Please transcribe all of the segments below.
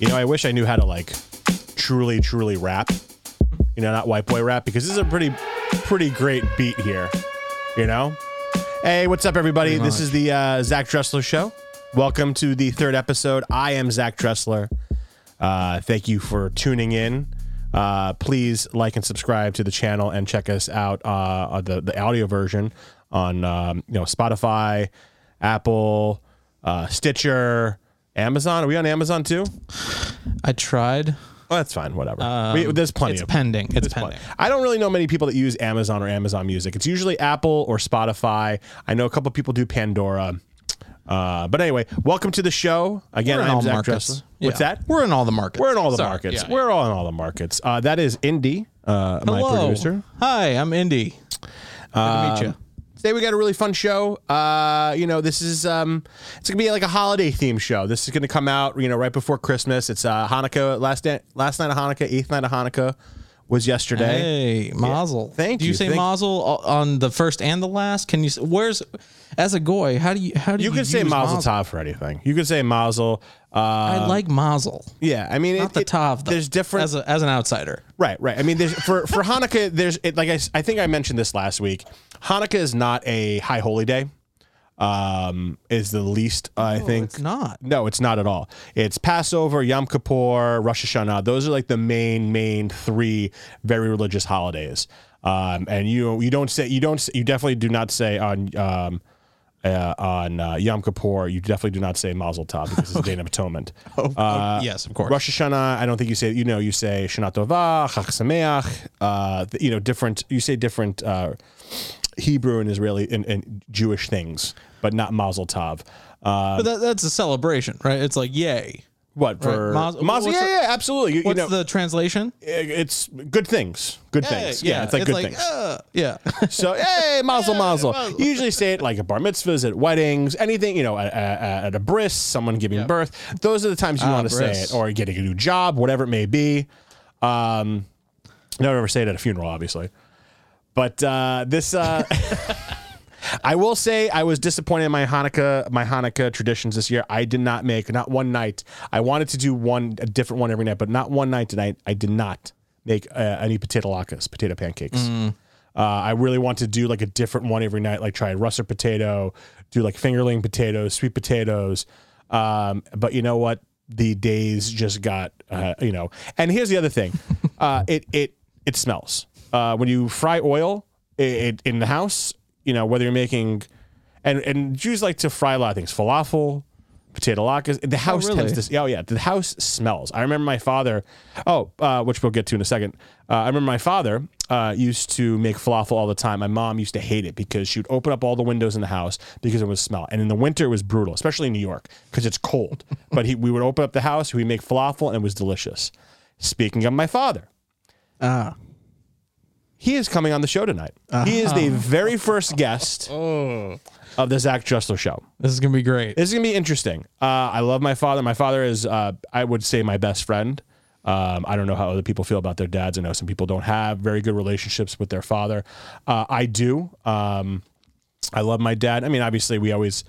You know, I wish I knew how to like truly, truly rap. You know, not white boy rap because this is a pretty, pretty great beat here. You know. Hey, what's up, everybody? Pretty This much. is the uh, Zach Dresler Show. Welcome to the third episode. I am Zach Dresler. Uh, thank you for tuning in. Uh, please like and subscribe to the channel and check us out uh, the the audio version on um, you know Spotify, Apple, uh, Stitcher, Amazon. Are we on Amazon too? I tried. Oh, that's fine. Whatever. we, there's plenty Um, It's of pending. It's there's plenty. pending. I don't really know many people that use Amazon or Amazon Music. It's usually Apple or Spotify. I know a couple people do Pandora. Uh, but anyway, welcome to the show. Again, I'm all Zach markets. Dresler. What's Yeah. that? We're in all the markets. We're in all the Sorry. markets. Yeah, We're all in all the markets. Uh, that is Indy, uh, my producer. Hi, I'm Indy. Good to meet you. Today we got a really fun show. Uh, you know, this is um, it's gonna be like a holiday themed show. This is gonna come out, you know, right before Christmas. It's uh, Hanukkah last day, last night of Hanukkah, eighth night of Hanukkah was yesterday. Hey, Mazel. Thank do you. you. say Thank- Mazel on the first and the last? Can you? Where's as a goy? How do you? How do you? You can say use Mazel Tov for anything. You can say Mazel. Uh, I like Mazel, yeah, I mean, not it, the Tav. Though, There's different. as a, as an outsider. Right, right. I mean, there's for for Hanukkah. There's it, like I think I mentioned this last week. Hanukkah is not a high holy day. Um, is the least I think. It's not. No, it's not at all. It's Passover, Yom Kippur, Rosh Hashanah. Those are like the main, main three very religious holidays. Um, and you you don't say you don't you definitely do not say on um, uh, on uh, Yom Kippur. You definitely do not say Mazel Tov because it's a day of atonement. Oh, yes, of course. Rosh Hashanah, I don't think you say, you know, you say Shana Tova, Chag Sameach, uh, you know, different, you say different uh, Hebrew and Israeli and, and Jewish things, but not Mazel Tov. Uh, But that, that's a celebration, right? It's like yay. What for Right. Mazel? Mazel- yeah, what's yeah, absolutely. You, you What's know, the translation? it's good things, good things. Yeah, it's like good things. uh, yeah. So, hey, mazel, mazel. You usually say it like at bar mitzvahs, at weddings, anything, you know, at, at, at a bris, someone giving birth. Those are the times you Ah, want to say it, or getting a new job, whatever it may be. Um, never ever say it at a funeral, obviously. But uh, this, uh, I will say, I was disappointed in my Hanukkah, my Hanukkah traditions this year. I did not make not one night. I wanted to do one a different one every night, but not one night tonight. I I did not make uh, any potato latkes, potato pancakes. Uh, I really want to do like a different one every night, like try russet potato, do like fingerling potatoes, sweet potatoes. Um, but you know what? The days just got, uh, you know. And here's the other thing, uh, it it it smells uh, when you fry oil it, it, in the house. You know whether you're making, and and Jews like to fry a lot of things, falafel, potato latkes. The house really? tends to. Oh yeah, the house smells. I remember my father. Oh, uh, which we'll get to in a second. Uh, I remember my father uh, used to make falafel all the time. My mom used to hate it because she would open up all the windows in the house because it would smell. And in the winter, it was brutal, especially in New York because it's cold. but he, we would open up the house, we make falafel, and it was delicious. Speaking of my father, Ah. He is coming on the show tonight. He is the very first guest of the Zach Dresler show. This is gonna be great. This is gonna be interesting. Uh, I love my father. My father is, uh, I would say, my best friend. Um, I don't know how other people feel about their dads. I know some people don't have very good relationships with their father. Uh, I do. Um, I love my dad. I mean, obviously, we always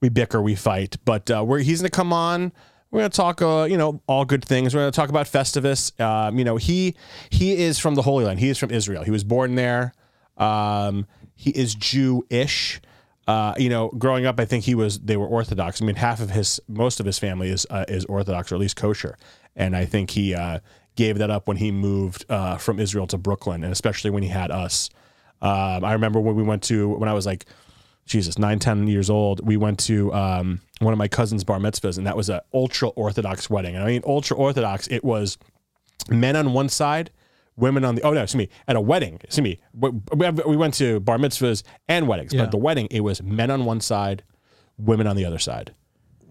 we bicker, we fight, but uh, we're, he's gonna come on. We're gonna talk, uh, you know, all good things. We're gonna talk about Festivus. Um, you know, he he is from the Holy Land. He is from Israel. He was born there. Um, he is Jewish. Uh, you know, growing up, I think he was. They were Orthodox. I mean, half of his, most of his family is uh, is Orthodox or at least kosher. And I think he uh, gave that up when he moved uh, from Israel to Brooklyn, and especially when he had us. Um, I remember when we went to when I was like, Jesus, nine, ten years old. We went to um, one of my cousin's bar mitzvahs, and that was an ultra Orthodox wedding. And I mean, ultra Orthodox. It was men on one side, women on the. Oh no, excuse me. At a wedding, excuse me. We, we have- we went to bar mitzvahs and weddings, Yeah. but the wedding it was men on one side, women on the other side,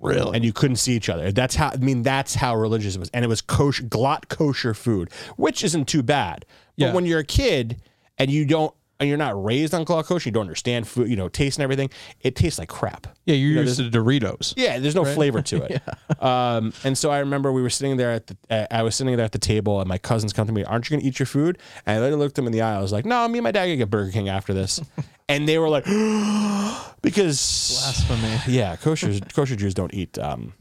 Really? and you couldn't see each other. That's how. I mean, that's how religious it was, and it was kosher, glatt kosher food, which isn't too bad. But Yeah. when you're a kid and you don't. And you're not raised on glatt kosher, you don't understand food, you know, taste and everything. It tastes like crap. yeah, you're used to the Doritos. Yeah, there's no flavor to it. um, and so I remember we were sitting there at the, uh, I was sitting there at the table, and my cousins come to me, "Aren't you going to eat your food?" And I literally looked them in the eye. I was like, "No, me and my dad gonna get Burger King after this." and they were like, because Blasphemy. yeah, kosher kosher Jews don't eat um,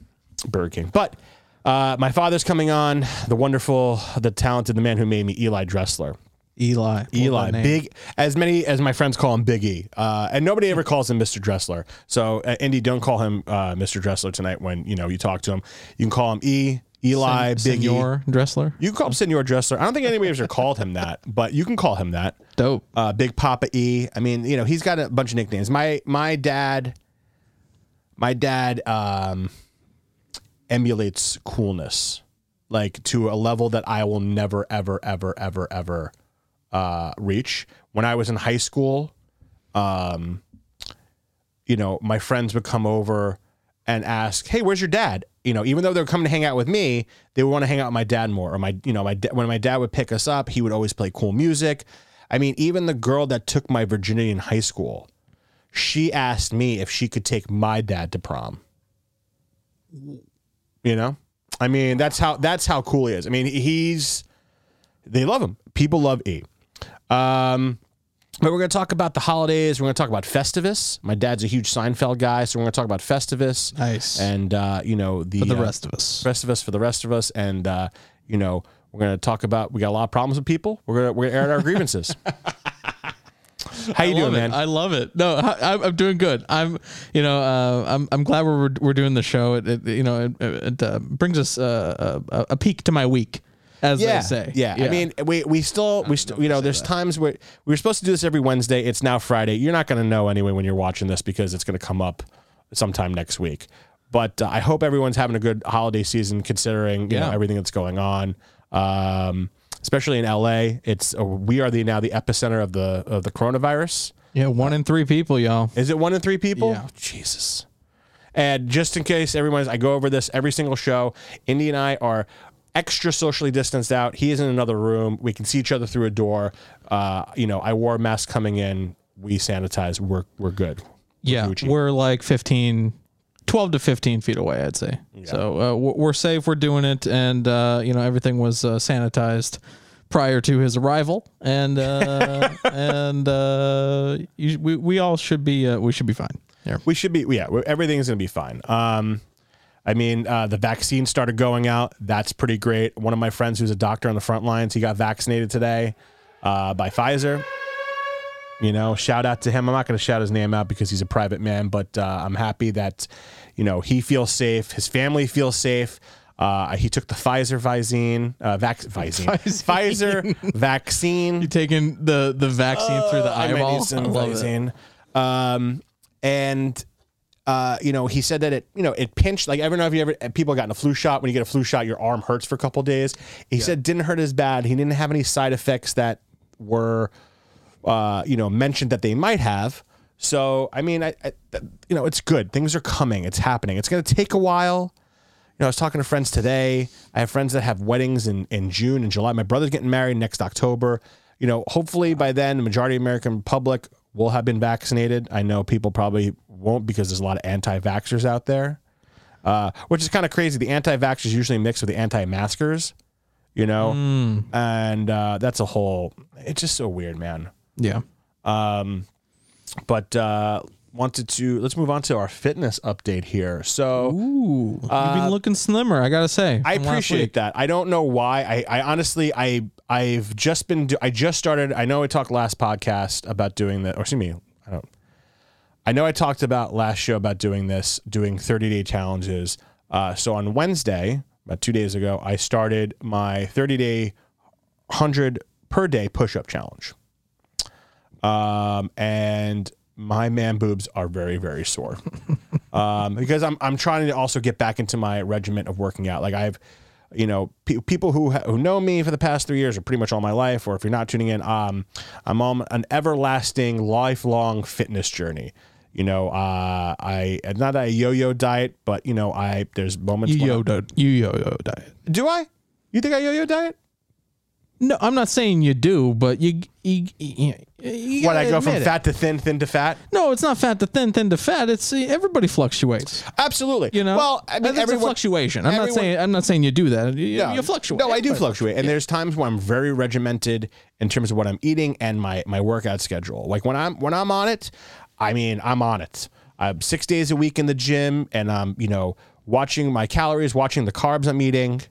Burger King. But Uh, my father's coming on. The wonderful, the talented, the man who made me, Eli Dresler. Eli. Eli, What a name. big as many as my friends call him Big E, uh, and nobody ever calls him Mr. Dresler. So, uh, Indy, don't call him uh, Mr. Dresler tonight. When you know you talk to him, you can call him E, Eli, Sen- Big E. Dresler. You can call him Senor Dresler. I don't think anybody ever called him that, but you can call him that. Dope. Uh, Big Papa E. I mean, you know, he's got a bunch of nicknames. My my dad, my dad um, emulates coolness, like to a level that I will never, ever, ever, ever, ever uh, reach. When I was in high school, um, you know, my friends would come over and ask, "Hey, where's your dad?" You know, even though they were coming to hang out with me, they would want to hang out with my dad more. Or my, you know, my when my dad would pick us up, he would always play cool music. I mean, even the girl that took my virginity in high school, she asked me if she could take my dad to prom. You know, I mean, that's how that's how cool he is. I mean, he's they love him. People love E. Um, but we're going to talk about the holidays. We're going to talk about Festivus. My dad's a huge Seinfeld guy, so we're going to talk about Festivus. Nice. And uh, you know the For the uh, of us, rest of us. For the rest of us, and uh, you know we're going to talk about. We got a lot of problems with people. We're going to we're going to air our grievances. How you doing, love man? I love it. No, I, I'm- I'm doing good. I'm, you know, uh, I'm, I'm glad we're we're doing the show. It, it you know, it, it uh, brings us uh, a, a peak to my week, as yeah, they say. yeah. I mean, we we still we still you know there's times where we were supposed to do this every Wednesday. It's now Friday. You're not going to know anyway when you're watching this because it's going to come up sometime next week. But uh, I hope everyone's having a good holiday season considering you know everything that's going on. Um, especially in LA, it's uh, we are the now the epicenter of the of the coronavirus. yeah, one in three people, y'all. Is it one in three people? Yeah. Jesus. And just in case everyone's, I go over this every single show. Indy and I are extra socially distanced out. He is in another room. We can see each other through a door. Uh, you know, I wore a mask coming in. We sanitize. We're we're good. Yeah, Gucci. we're like 15, 12 to 15 feet away, I'd say. So uh, we're safe. We're doing it, and uh, you know everything was uh, sanitized prior to his arrival, and uh, and uh, you, we we all should be uh, we should be fine. Here. We should be. Yeah, everything's gonna be fine. Um, I mean, uh, the vaccine started going out. That's pretty great. One of my friends who's a doctor on the front lines, he got vaccinated today uh, by Pfizer. You know, shout out to him. I'm not going to shout his name out because he's a private man, but uh, I'm happy that, you know, he feels safe. His family feels safe. Uh, he took the Pfizer vaccine, uh, vac- Visine. Pfizer vaccine. You taking the the vaccine through the I might eyeball? need I love it. Um, and uh, you know, he said that it, you know, it pinched. Like, I don't know if you ever people gotten a flu shot. When you get a flu shot, your arm hurts for a couple days. He said it didn't hurt as bad. He didn't have any side effects that were, uh, you know, mentioned that they might have. So, I mean, I, I, you know, it's good. Things are coming. It's happening. It's going to take a while. You know, I was talking to friends today. I have friends that have weddings in, in June and July. My brother's getting married next October. You know, hopefully by then, the majority of American public will have been vaccinated. I know people probably won't because there's a lot of anti vaxxers out there, uh, which is kind of crazy. The anti vaxxers usually mix with the anti maskers, you know, and uh, that's a whole, it's just so weird, man. Yeah. Um, But uh, wanted to, let's move on to our fitness update here. So, Ooh, you've been looking slimmer. I gotta say. I appreciate that. I don't know why. I, I honestly, I, I've just been, do, I just started. I know I talked last podcast about doing the or excuse me, I don't. I know I talked about last show about doing this, doing 30 day challenges. Uh, so on Wednesday, about two days ago, I started my 30 day, 100 per day push up challenge. Um, and my man boobs are very, very sore. um, because I'm, I'm trying to also get back into my regiment of working out. Like I've, you know, pe- people who ha- who know me for the past three years or pretty much all my life, or if you're not tuning in, um, I'm on an everlasting, lifelong fitness journey. You know, uh, I not a yo-yo diet, but you know, I there's moments. You yo you yo yo diet. do I? You think I yo-yo diet? No, I'm not saying you do, but you you, you, you What I go from it. fat to thin, thin to fat? No, it's not fat to thin, thin to fat. It's everybody fluctuates. Absolutely. You know, well, I mean, everyone, fluctuation. I'm not saying I'm not saying you do that. You, you fluctuate. No, I do fluctuate, and there's times when I'm very regimented in terms of what I'm eating and my my workout schedule. Like when I'm when I'm on it, I mean I'm on it. I'm six days a week in the gym, and I'm you know watching my calories, watching the carbs I'm eating,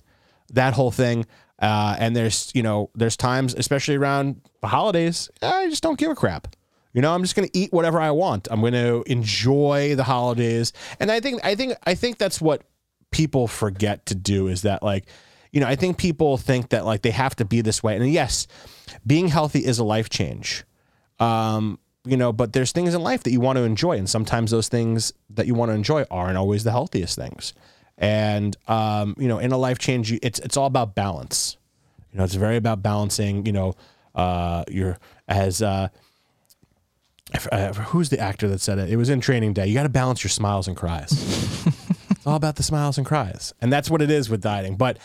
that whole thing. Uh, and there's you know there's times, especially around the holidays, I just don't give a crap. You know, I'm just going to eat whatever I want. I'm going to enjoy the holidays, and I think I think I think that's what people forget to do is that like, you know, I think people think that like they have to be this way, and yes, being healthy is a life change. Um, you know, but there's things in life that you want to enjoy, and sometimes those things that you want to enjoy aren't always the healthiest things. And um, you know, in a life change, you, it's it's all about balance. You know, it's very about balancing. You know, uh, your as uh, uh, who's the actor that said it? It was in Training Day. You got to balance your smiles and cries. it's all about the smiles and cries, and that's what it is with dieting. But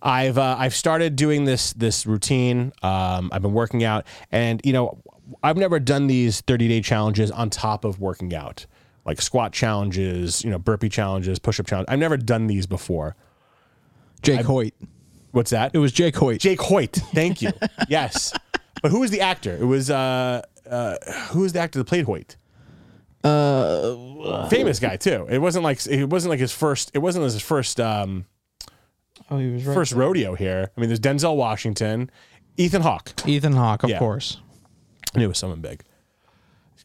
I've uh, I've started doing this this routine. Um, I've been working out, and you know, I've never done these 30 day challenges on top of working out, like squat challenges, you know, burpee challenges, push up challenges. I've never done these before. Jake Hoyt. What's that? It was Jake Hoyt. Jake Hoyt. Thank you. yes, but who was the actor? It was uh, uh, who was the actor that played Hoyt? Uh, famous guy too. It wasn't like it wasn't like his first. It wasn't his first um oh, he was right. first rodeo here. I mean, there's Denzel Washington, Ethan Hawke. Ethan Hawke, of Yeah. course. I knew it was someone big.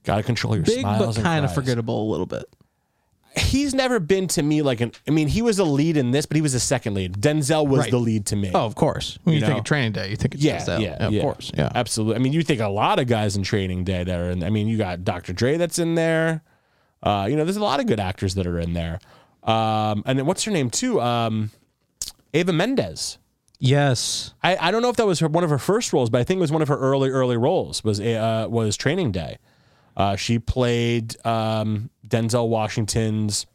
Got to control your Big smiles but and kind of cries. forgettable a little bit. He's never been to me like an. I mean, he was a lead in this, but he was the second lead. Denzel was Right. the lead to me. Oh, of course. When you, You think know? of training day, you think it's yeah, just that. yeah, of yeah. course. Yeah. absolutely. I mean, you think a lot of guys in Training Day that are in. I mean, you got Dr. Dre that's in there. Uh, you know, there's a lot of good actors that are in there. Um, and then what's her name too? Um, Eva Mendes. Yes. I, I don't know if that was her, one of her first roles, but I think it was one of her early early roles. Was uh, was Training Day. Uh, she played um, Denzel Washington's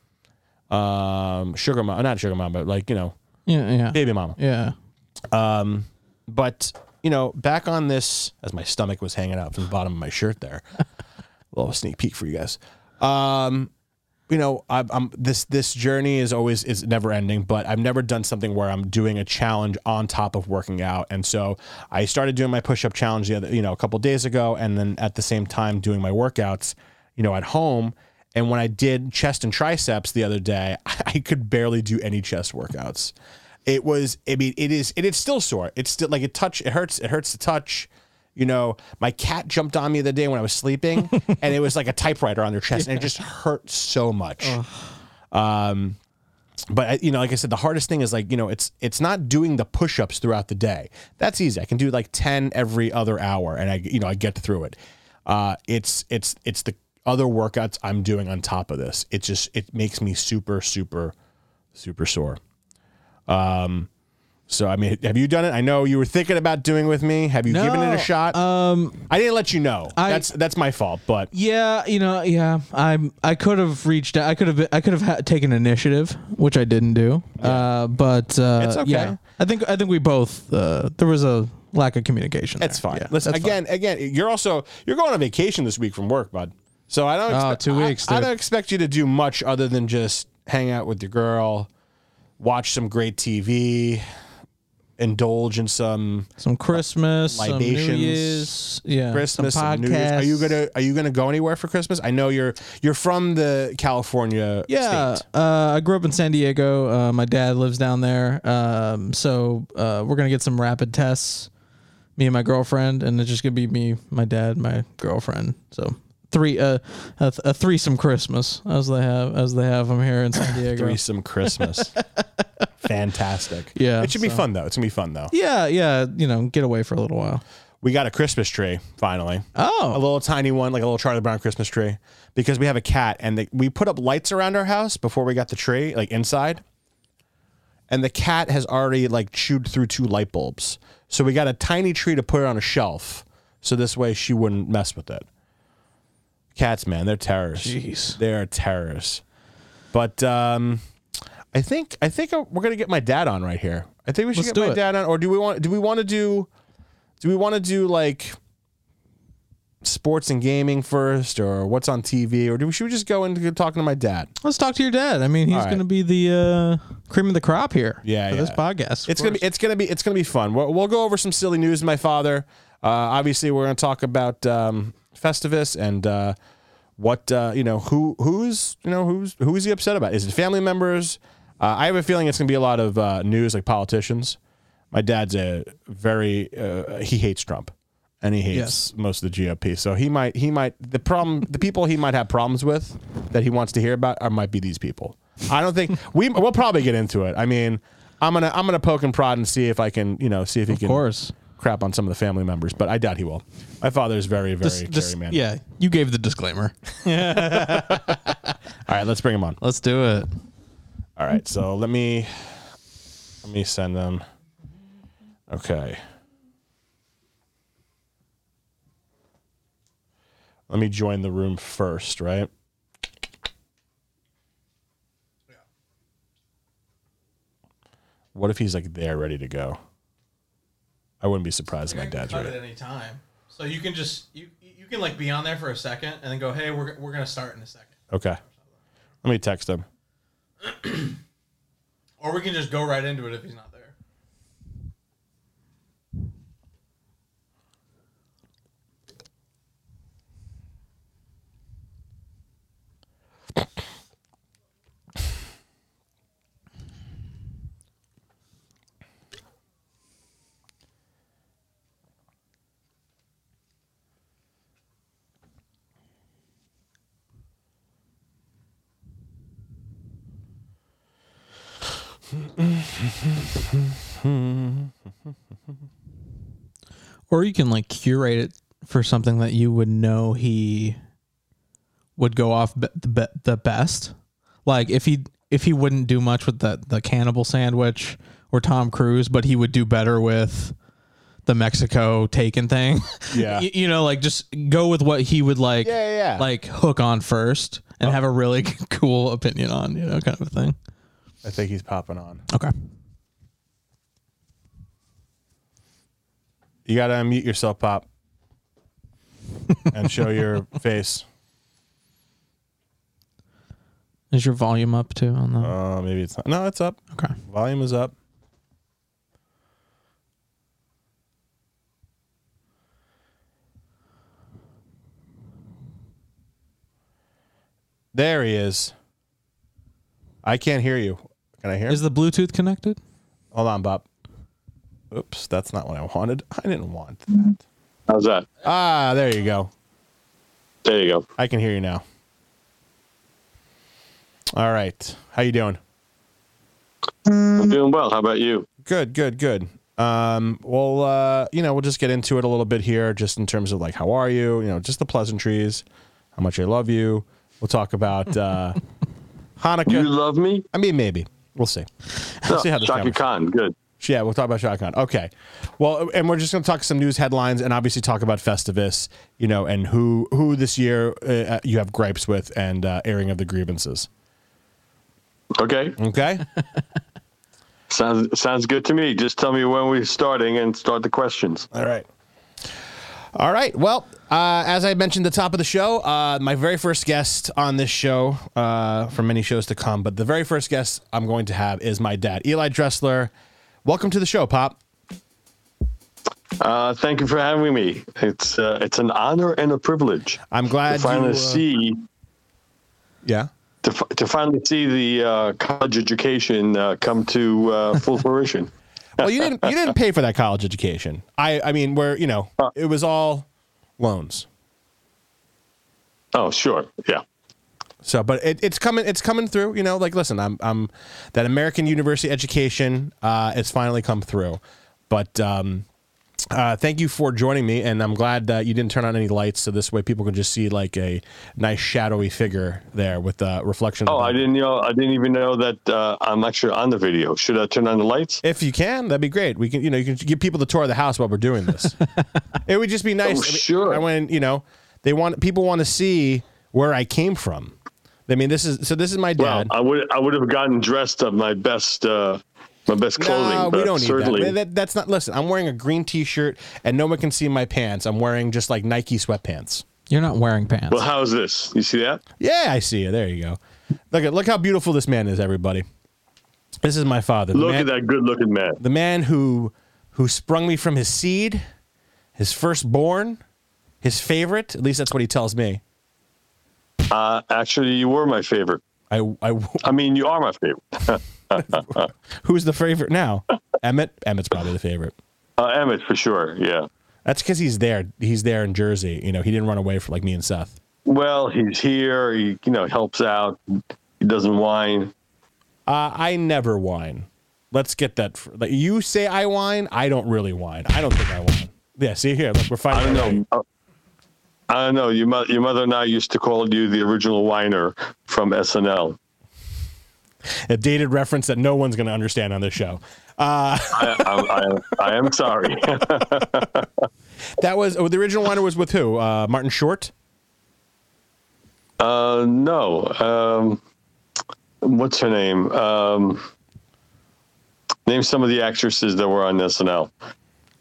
um, sugar mom, not sugar mom, but like you know, Yeah. Yeah. baby mama. Yeah. Um, but you know, back on this, as my stomach was hanging out from the bottom of my shirt there, a little sneak peek for you guys. Um, you know, I'm, I'm this this journey is always is never ending, but I've never done something where I'm doing a challenge on top of working out, and so I started doing my push up challenge the other, you know, a couple days ago, and then at the same time doing my workouts, you know, at home. And when I did chest and triceps the other day, I could barely do any chest workouts. It was, I mean, it is, it is still sore. It's still like it touch, it hurts, it hurts to touch. You know, my cat jumped on me the other day when I was sleeping, and it was like a typewriter on their chest, and it just hurt so much. Um, but you know, like I said, the hardest thing is like you know, it's it's not doing the push-ups throughout the day. That's easy. I can do like ten every other hour, and I you know I get through it. Uh, it's it's it's the other workouts I'm doing on top of this. It just it makes me super super super sore. Um, so I mean, have you done it? I know you were thinking about doing it with me. Have you given it a shot? Um. I didn't let you know. I- that's that's my fault. But Yeah. You know. Yeah. I'm. I could have reached. out. I could have. I could have ha- taken initiative, which I didn't do. Uh. But. Uh, It's okay. Yeah. I think. I think we both. Uh. There was a lack of communication. That's there. fine. Yeah, Listen, that's fine. again, again, you're also you're going on vacation this week from work, bud. So I don't. Oh, expect, two I- weeks, I, dude. don't expect you to do much other than just hang out with your girl, watch some great TV, indulge in some Some Christmas, some New Libations, Year's, yeah, Christmas, some Year's. Are you gonna Are you gonna go anywhere for Christmas? I know you're you're from the California Yeah, state. uh, I grew up in San Diego. Uh, my dad lives down there, um, so uh, we're gonna get some rapid tests. Me and my girlfriend, and it's just gonna be me, my dad, my girlfriend. So three, uh, a, a threesome Christmas as they have as they have them here in San Diego. Threesome Christmas. Fantastic. Yeah, It should be fun though. It's gonna be fun though. Yeah, yeah, you know, get away for a little while. We got a Christmas tree finally. Oh, a little tiny one, like a little Charlie Brown Christmas tree, because we have a cat, and the, we put up lights around our house before we got the tree, like inside. And the cat has already like chewed through two light bulbs, so we got a tiny tree to put it on a shelf, so this way she wouldn't mess with it. Cats, man, they're terrorists. jeez. They're terrorists. But um, I think I think we're gonna get my dad on right here. I think we should Let's get my it. dad on, or do we want? Do we want to do? Do we want to do like sports and gaming first, or what's on TV, or do we, should we just go into talking to my dad? Let's talk to your dad. I mean, he's right. gonna be the uh, cream of the crop here. Yeah, for this yeah. podcast. of It's gonna be it's gonna be it's gonna be fun. We'll, we'll go over some silly news. with My father, uh, obviously, we're gonna talk about um, Festivus and uh, what uh, you know who who's you know who's who is he upset about? Is it family members? Uh, I have a feeling it's going to be a lot of uh, news, like politicians. My dad's a very uh, he hates Trump, and he hates Yes. most of the GOP. So he might he might the problem the people he might have problems with that he wants to hear about are might be these people. I don't think we we'll probably get into it. I mean, I'm gonna I'm gonna poke and prod and see if I can you know see if he Of can course. Crap on some of the family members, but I doubt he will. My father is very very Just- caring man. yeah, you gave the disclaimer. All right, let's bring him on. Let's do it. All right, so let me let me send them. Okay. Let me join the room first, right? What if he's like there, ready to go? I wouldn't be surprised if my dad's cut ready. at any time. So you can just you you can like be on there for a second and then go, hey, we're we're gonna start in a second, Okay. Let me text him. or we can just go right into it if he's not there. Or you can like curate it for something that you would know he would go off be- the, be- the best. Like if he if he wouldn't do much with the the cannibal sandwich or Tom Cruise, but he would do better with the Mexico taken thing. Yeah. you, you know, like just go with what he would like Yeah, yeah, yeah. like hook on first and oh. have a really cool opinion on, you know, kind of a thing. I think he's popping on. Okay. You got to unmute yourself, Pop, and show your face. Is your volume up too on the Uh, maybe it's not. No, it's up. Okay. Volume is up. There he is. I can't hear you. Can I hear? Is the Bluetooth connected? Hold on, Bob. Oops, that's not what I wanted. I didn't want that. How's that? Ah, there you go. There you go. I can hear you now. All right. How you doing? I'm doing well. How about you? Good, good, good. Um, well, uh, you know, we'll just get into it a little bit here, just in terms of like, how are you? You know, just the pleasantries, how much I love you. We'll talk about uh, Hanukkah. You love me? I mean, maybe we'll see. We'll see how this Shaka. Khan. Good. Yeah, we'll talk about Shotgun. Okay. Well, and we're just going to talk some news headlines and obviously talk about Festivus, you know, and who who this year uh, you have gripes with and uh, airing of the grievances. Okay. Okay. Sounds sounds good to me. Just tell me when we're starting and start the questions. All right. All right. Well, uh, as I mentioned at the top of the show, uh, my very first guest on this show, uh, for many shows to come, but the very first guest I'm going to have is my dad, Eli Dresler. Welcome to the show, Pop. Uh, thank you for having me. It's uh, it's an honor and a privilege I'm glad to finally you, uh, see Yeah. to, to finally see the uh, college education uh, come to uh, full fruition. Well, you didn't you didn't pay for that college education. I I mean, where you know it was all loans. Oh, sure. Yeah. So, but it, it's coming. It's coming through. You know, like listen, I'm, I'm that American university education. Uh, it's finally come through. But um, uh, thank you for joining me, and I'm glad that you didn't turn on any lights, so this way people can just see like a nice shadowy figure there with the reflection. Oh, I didn't know. I didn't even know that uh, I'm actually on the video. Should I turn on the lights? If you can, that'd be great. We can, you know, you can give people the tour of the house while we're doing this. it would just be nice. Oh, sure. I when you know, they want people want to see where I came from. I mean, this is so. This is my dad. Well, dad. I would I would have gotten dressed up my best uh, my best clothing. No, we don't need certainly, that. that. That's not. Listen, I'm wearing a green T-shirt, and no one can see my pants. I'm wearing just like Nike sweatpants. You're not wearing pants. Well, how's this? You see that? Yeah, I see you. There you go. Look at look how beautiful this man is, everybody. This is my father. The Look man, at that good-looking man. The man who who sprung me from his seed, his firstborn, his favorite. At least that's what he tells me. Uh, actually, you were my favorite. I I I mean, you are my favorite. Who's the favorite now? Emmett. Emmett's probably the favorite. Uh, Emmett for sure. Yeah. That's because he's there. He's there in Jersey. You know, he didn't run away for like me and Seth. Well, he's here. He you know helps out. He doesn't whine. Uh, I never whine. Let's get that. fr- Like you say, I whine. I don't really whine. I don't think I whine. Yeah. See here. Look, we're fighting. I don't know. Uh, I don't know. Your, mo- your mother and I used to call you the original whiner from SNL. A dated reference that no one's going to understand on this show. Uh, I, I, I, I am sorry. that was oh, the original whiner was with who? Uh, Martin Short. uh, no. Um, what's her name? Um, name some of the actresses that were on SNL.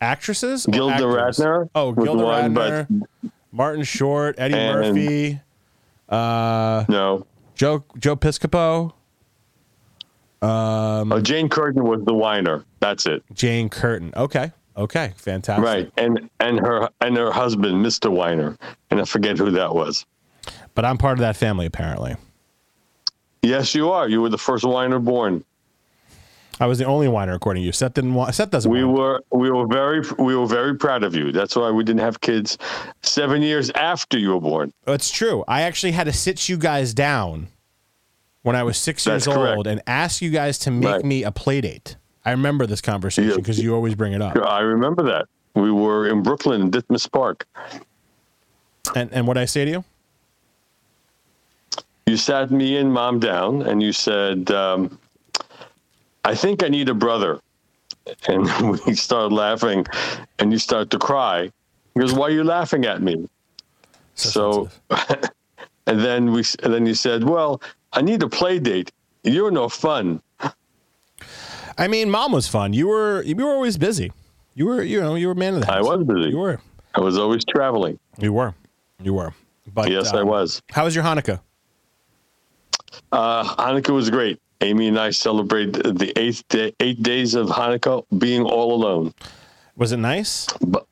Actresses. or Gilda actors? Radner. Oh, Gilda one, Radner. Martin Short. Eddie Murphy. Uh, no. Joe Joe Piscopo. Um, Oh, Jane Curtin was the whiner. That's it. Jane Curtin. Okay. Okay. Fantastic. Right. And and her and her husband, Mr. Weiner, And I forget who that was. But I'm part of that family apparently. Yes, you are. You were the first whiner born. I was the only whiner according to you. Seth didn't want. Seth doesn't. We whine. were we were very we were very proud of you. That's why we didn't have kids seven years after you were born. It's true. I actually had to sit you guys down when I was six That's years correct. old and ask you guys to make Right. me a play date. I remember this conversation Yeah. because you always bring it up. I remember that. We were in Brooklyn, in Ditmas Park. And and what I say to you? You sat me and mom down, and you said, um, "I think I need a brother." And we started laughing, and you start to cry. Goes, "Why are you laughing at me?" So, sensitive. and then we, and then you said, "Well, I need a play date. You're no fun." I mean, mom was fun. You were you were always busy. You were you know you were man of the house. I was busy. You were. I was always traveling. You were. You were. But yes, I um, was. How was your Hanukkah? Uh, Hanukkah was great. Amy and I celebrated the eighth day, eight days of Hanukkah being all alone. Was it nice? But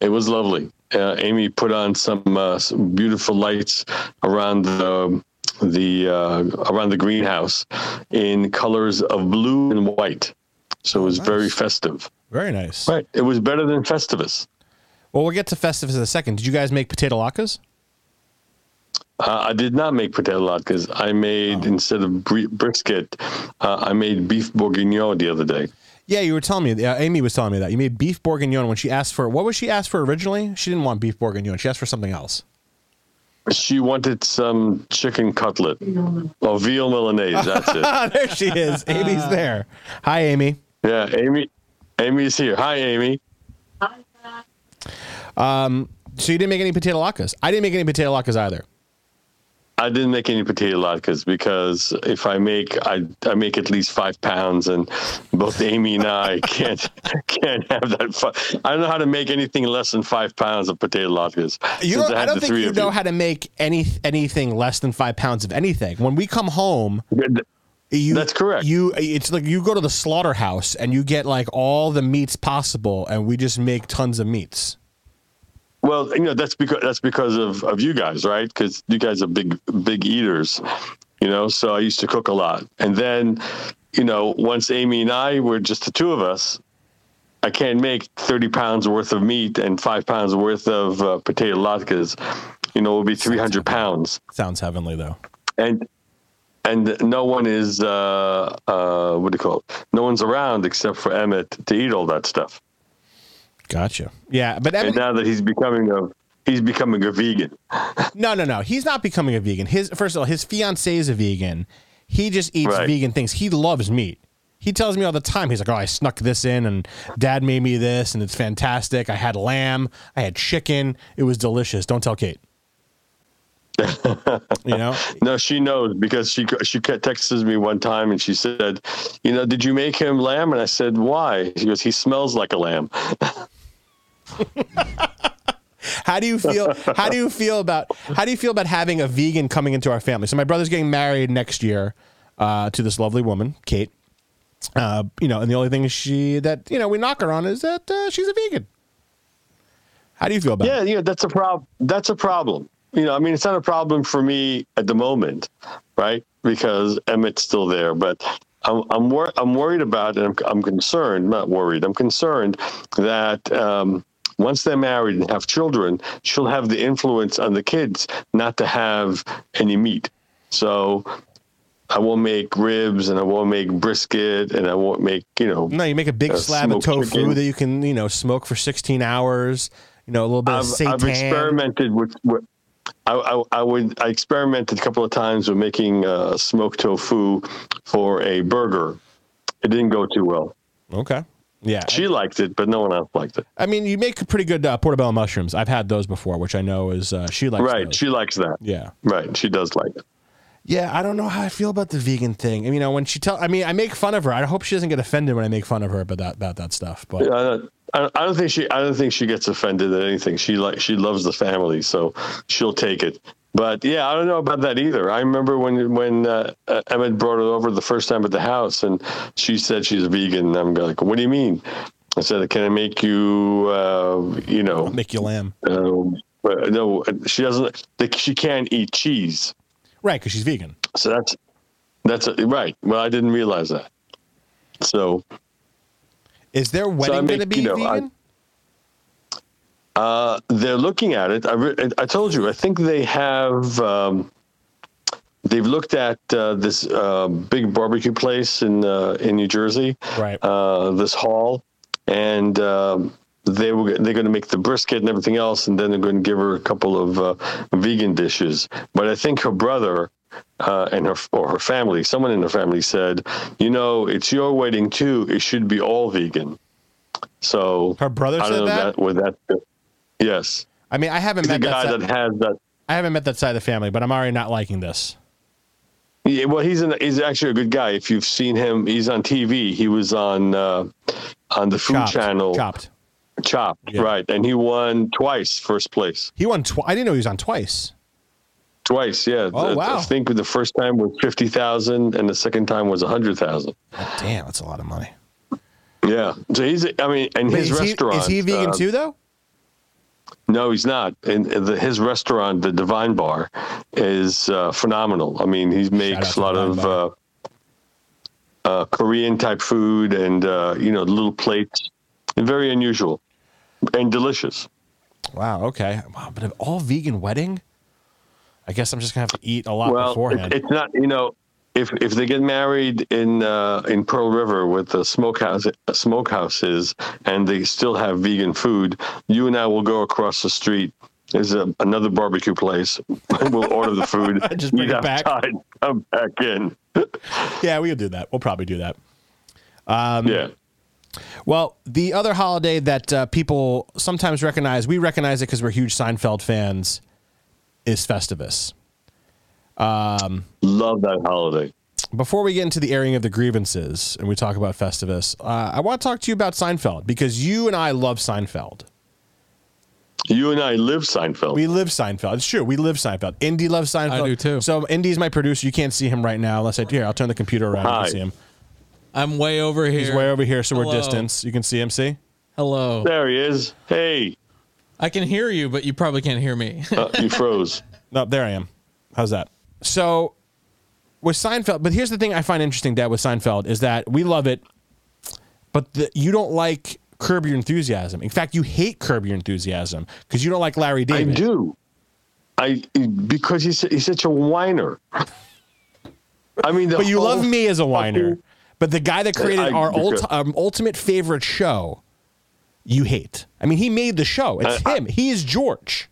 it was lovely. Uh, Amy put on some, uh, some beautiful lights around the the uh, around the greenhouse in colors of blue and white. So it was very festive. Very nice. Right. It was better than Festivus. Well, we'll get to Festivus in a second. Did you guys make potato latkes? Uh, I did not make potato latkes. I made instead of bri- brisket, uh, I made beef bourguignon the other day. Yeah, you were telling me. Uh, Amy was telling me that you made beef bourguignon when she asked for what was she asked for originally? She didn't want beef bourguignon. She asked for something else. She wanted some chicken cutlet or veal Milanese. That's it. Ah, there she is. Amy's there. Hi, Amy. Yeah, Amy. Amy's here. Hi, Amy. Hi. So you didn't make any potato latkes. I didn't make any potato latkes either. I didn't make any potato latkes because if I make, I I make at least five pounds, and both Amy and I can't can't have that. Fu- I don't know how to make anything less than five pounds of potato latkes. You don't, I don't think you know how to make any anything less than five pounds of anything. When we come home, you That's correct. You it's like you go to the slaughterhouse and you get like all the meats possible, and we just make tons of meats. Well, you know that's because that's because of, of you guys, right? Because you guys are big big eaters, you know. So I used to cook a lot, and then, you know, once Amy and I were just the two of us, I can't make thirty pounds worth of meat and five pounds worth of uh, potato latkes. You know, it would be three hundred pounds, Sounds heavenly though. and and no one is uh, uh, what do you call it? No one's around except for Emmett to eat all that stuff. Gotcha. Yeah, but And now that he's becoming a he's becoming a vegan. no, no, no. He's not becoming a vegan. His first of all, his fiance is a vegan. He just eats Right. vegan things. He loves meat. He tells me all the time. He's like, "Oh, I snuck this in, and Dad made me this, and it's fantastic. I had lamb, I had chicken. It was delicious. Don't tell Kate." you know, No, she knows because she she texted me one time and she said, "You know, did you make him lamb?" And I said, "Why?" She goes, "He smells like a lamb." how do you feel? How do you feel about how do you feel about having a vegan coming into our family? So my brother's getting married next year uh, to this lovely woman, Kate. Uh, you know, and the only thing she that you know we knock her on is that uh, she's a vegan. How do you feel about Yeah, it? yeah, that's a problem. That's a problem. You know, I mean, it's not a problem for me at the moment, right? Because Emmett's still there, but I'm I'm, wor- I'm worried about, and I'm, I'm concerned. Not worried. I'm concerned that. Um, once they're married and have children, she'll have the influence on the kids not to have any meat. So I won't make ribs and I won't make brisket and I won't make, you know. No, you make a big uh, slab of tofu chicken. that you can, you know, smoke for 16 hours. You know, a little bit I've, seitan. I've experimented with. with I, I, I would I experimented a couple of times with making uh, smoked tofu for a burger. It didn't go too well. Okay. Yeah. She liked it, but no one else liked it. I mean, you make pretty good uh, portobello mushrooms. I've had those before, which I know is uh, she likes. right, those. she likes that. yeah. Right, she does like it. Yeah, I don't know how I feel about the vegan thing. I mean, you know, when she tell, I mean, I make fun of her. I hope she doesn't get offended when I make fun of her about that about that stuff. But Uh, I, I don't think she. I don't think she gets offended at anything. She like she loves the family, so she'll take it. But yeah, I don't know about that either. I remember when when uh, uh, Emmett brought it over the first time at the house, and she said she's vegan. And I'm like, what do you mean? I said, can I make you, uh, you know, make you lamb, um, uh, no, she doesn't. She can't eat cheese, right? Because she's vegan. so that's that's a, right. Well, I didn't realize that. So Is their wedding make, going to be you know, I- vegan? Uh, they're looking at it. I, re- I told you. I think they have. Um, they've looked at uh, this uh, big barbecue place in uh, in New Jersey. Right. Uh, this hall, and um, they were they're going to make the brisket and everything else, and then they're going to give her a couple of uh, vegan dishes. But I think her brother. Uh, and her or her family, someone in her family said, "You know, it's your wedding too. It should be all vegan." So Her brother I said don't know that? that. With that, yes, I mean, I haven't the met that. guy Side, that has that. I haven't met that side of the family, but I'm already not liking this. Yeah, well, he's an, he's actually a good guy. If you've seen him, he's on TV. He was on uh, on the Food Chopped. Channel, Chopped. Chopped, Yeah. right? And he won twice, first place, He won. Tw- I didn't know he was on twice. twice. Yeah. Oh, The- wow. I think the first time was fifty thousand, and the second time was a hundred thousand. Damn, that's a lot of money. Yeah. So he's. I mean, and Wait, his is, he, restaurant. is he vegan uh, too, though? No, he's not. And the, his restaurant, the Divine Bar, is uh, phenomenal. I mean, he makes a lot of uh, uh, Korean type food and uh, you know little plates, very unusual and delicious. Wow. Okay. Wow. But an all vegan wedding. I guess I'm just gonna have to eat a lot Well, beforehand. it, it's not. You know, if if they get married in uh, in Pearl River with the smokehouse smokehouses and they still have vegan food, you and I will go across the street. There's a, another barbecue place. we'll order the food. Just bring it back. outside, Come back in. yeah, we'll do that. We'll probably do that. yeah. Well, the other holiday that uh, people sometimes recognize, we recognize it because we're huge Seinfeld fans, is Festivus. Love that holiday. Before we get into the airing of the grievances and we talk about Festivus, uh, I want to talk to you about Seinfeld because you and I love Seinfeld. You and I live Seinfeld. We live Seinfeld. It's true. We live Seinfeld. Indy loves Seinfeld. I do too. So Indy's my producer. You can't see him right now unless I here. I'll turn the computer around. You Hi. can see him. I'm way over here. He's way over here, so we're distance. You can see him. See? Hello. there he is. Hey, I can hear you, but you probably can't hear me. uh, you froze. No, there I am. How's that? So with Seinfeld, but here's the thing I find interesting, Dad, with Seinfeld is that we love it, but the, you don't like Curb Your Enthusiasm. In fact, you hate Curb Your Enthusiasm because you don't like Larry David. I do. I because he's he's such a whiner. I mean, the But you love me as a whiner. But the guy that created I- our um, ultimate favorite show, you hate. I mean, he made the show. It's I- I- him. He is George.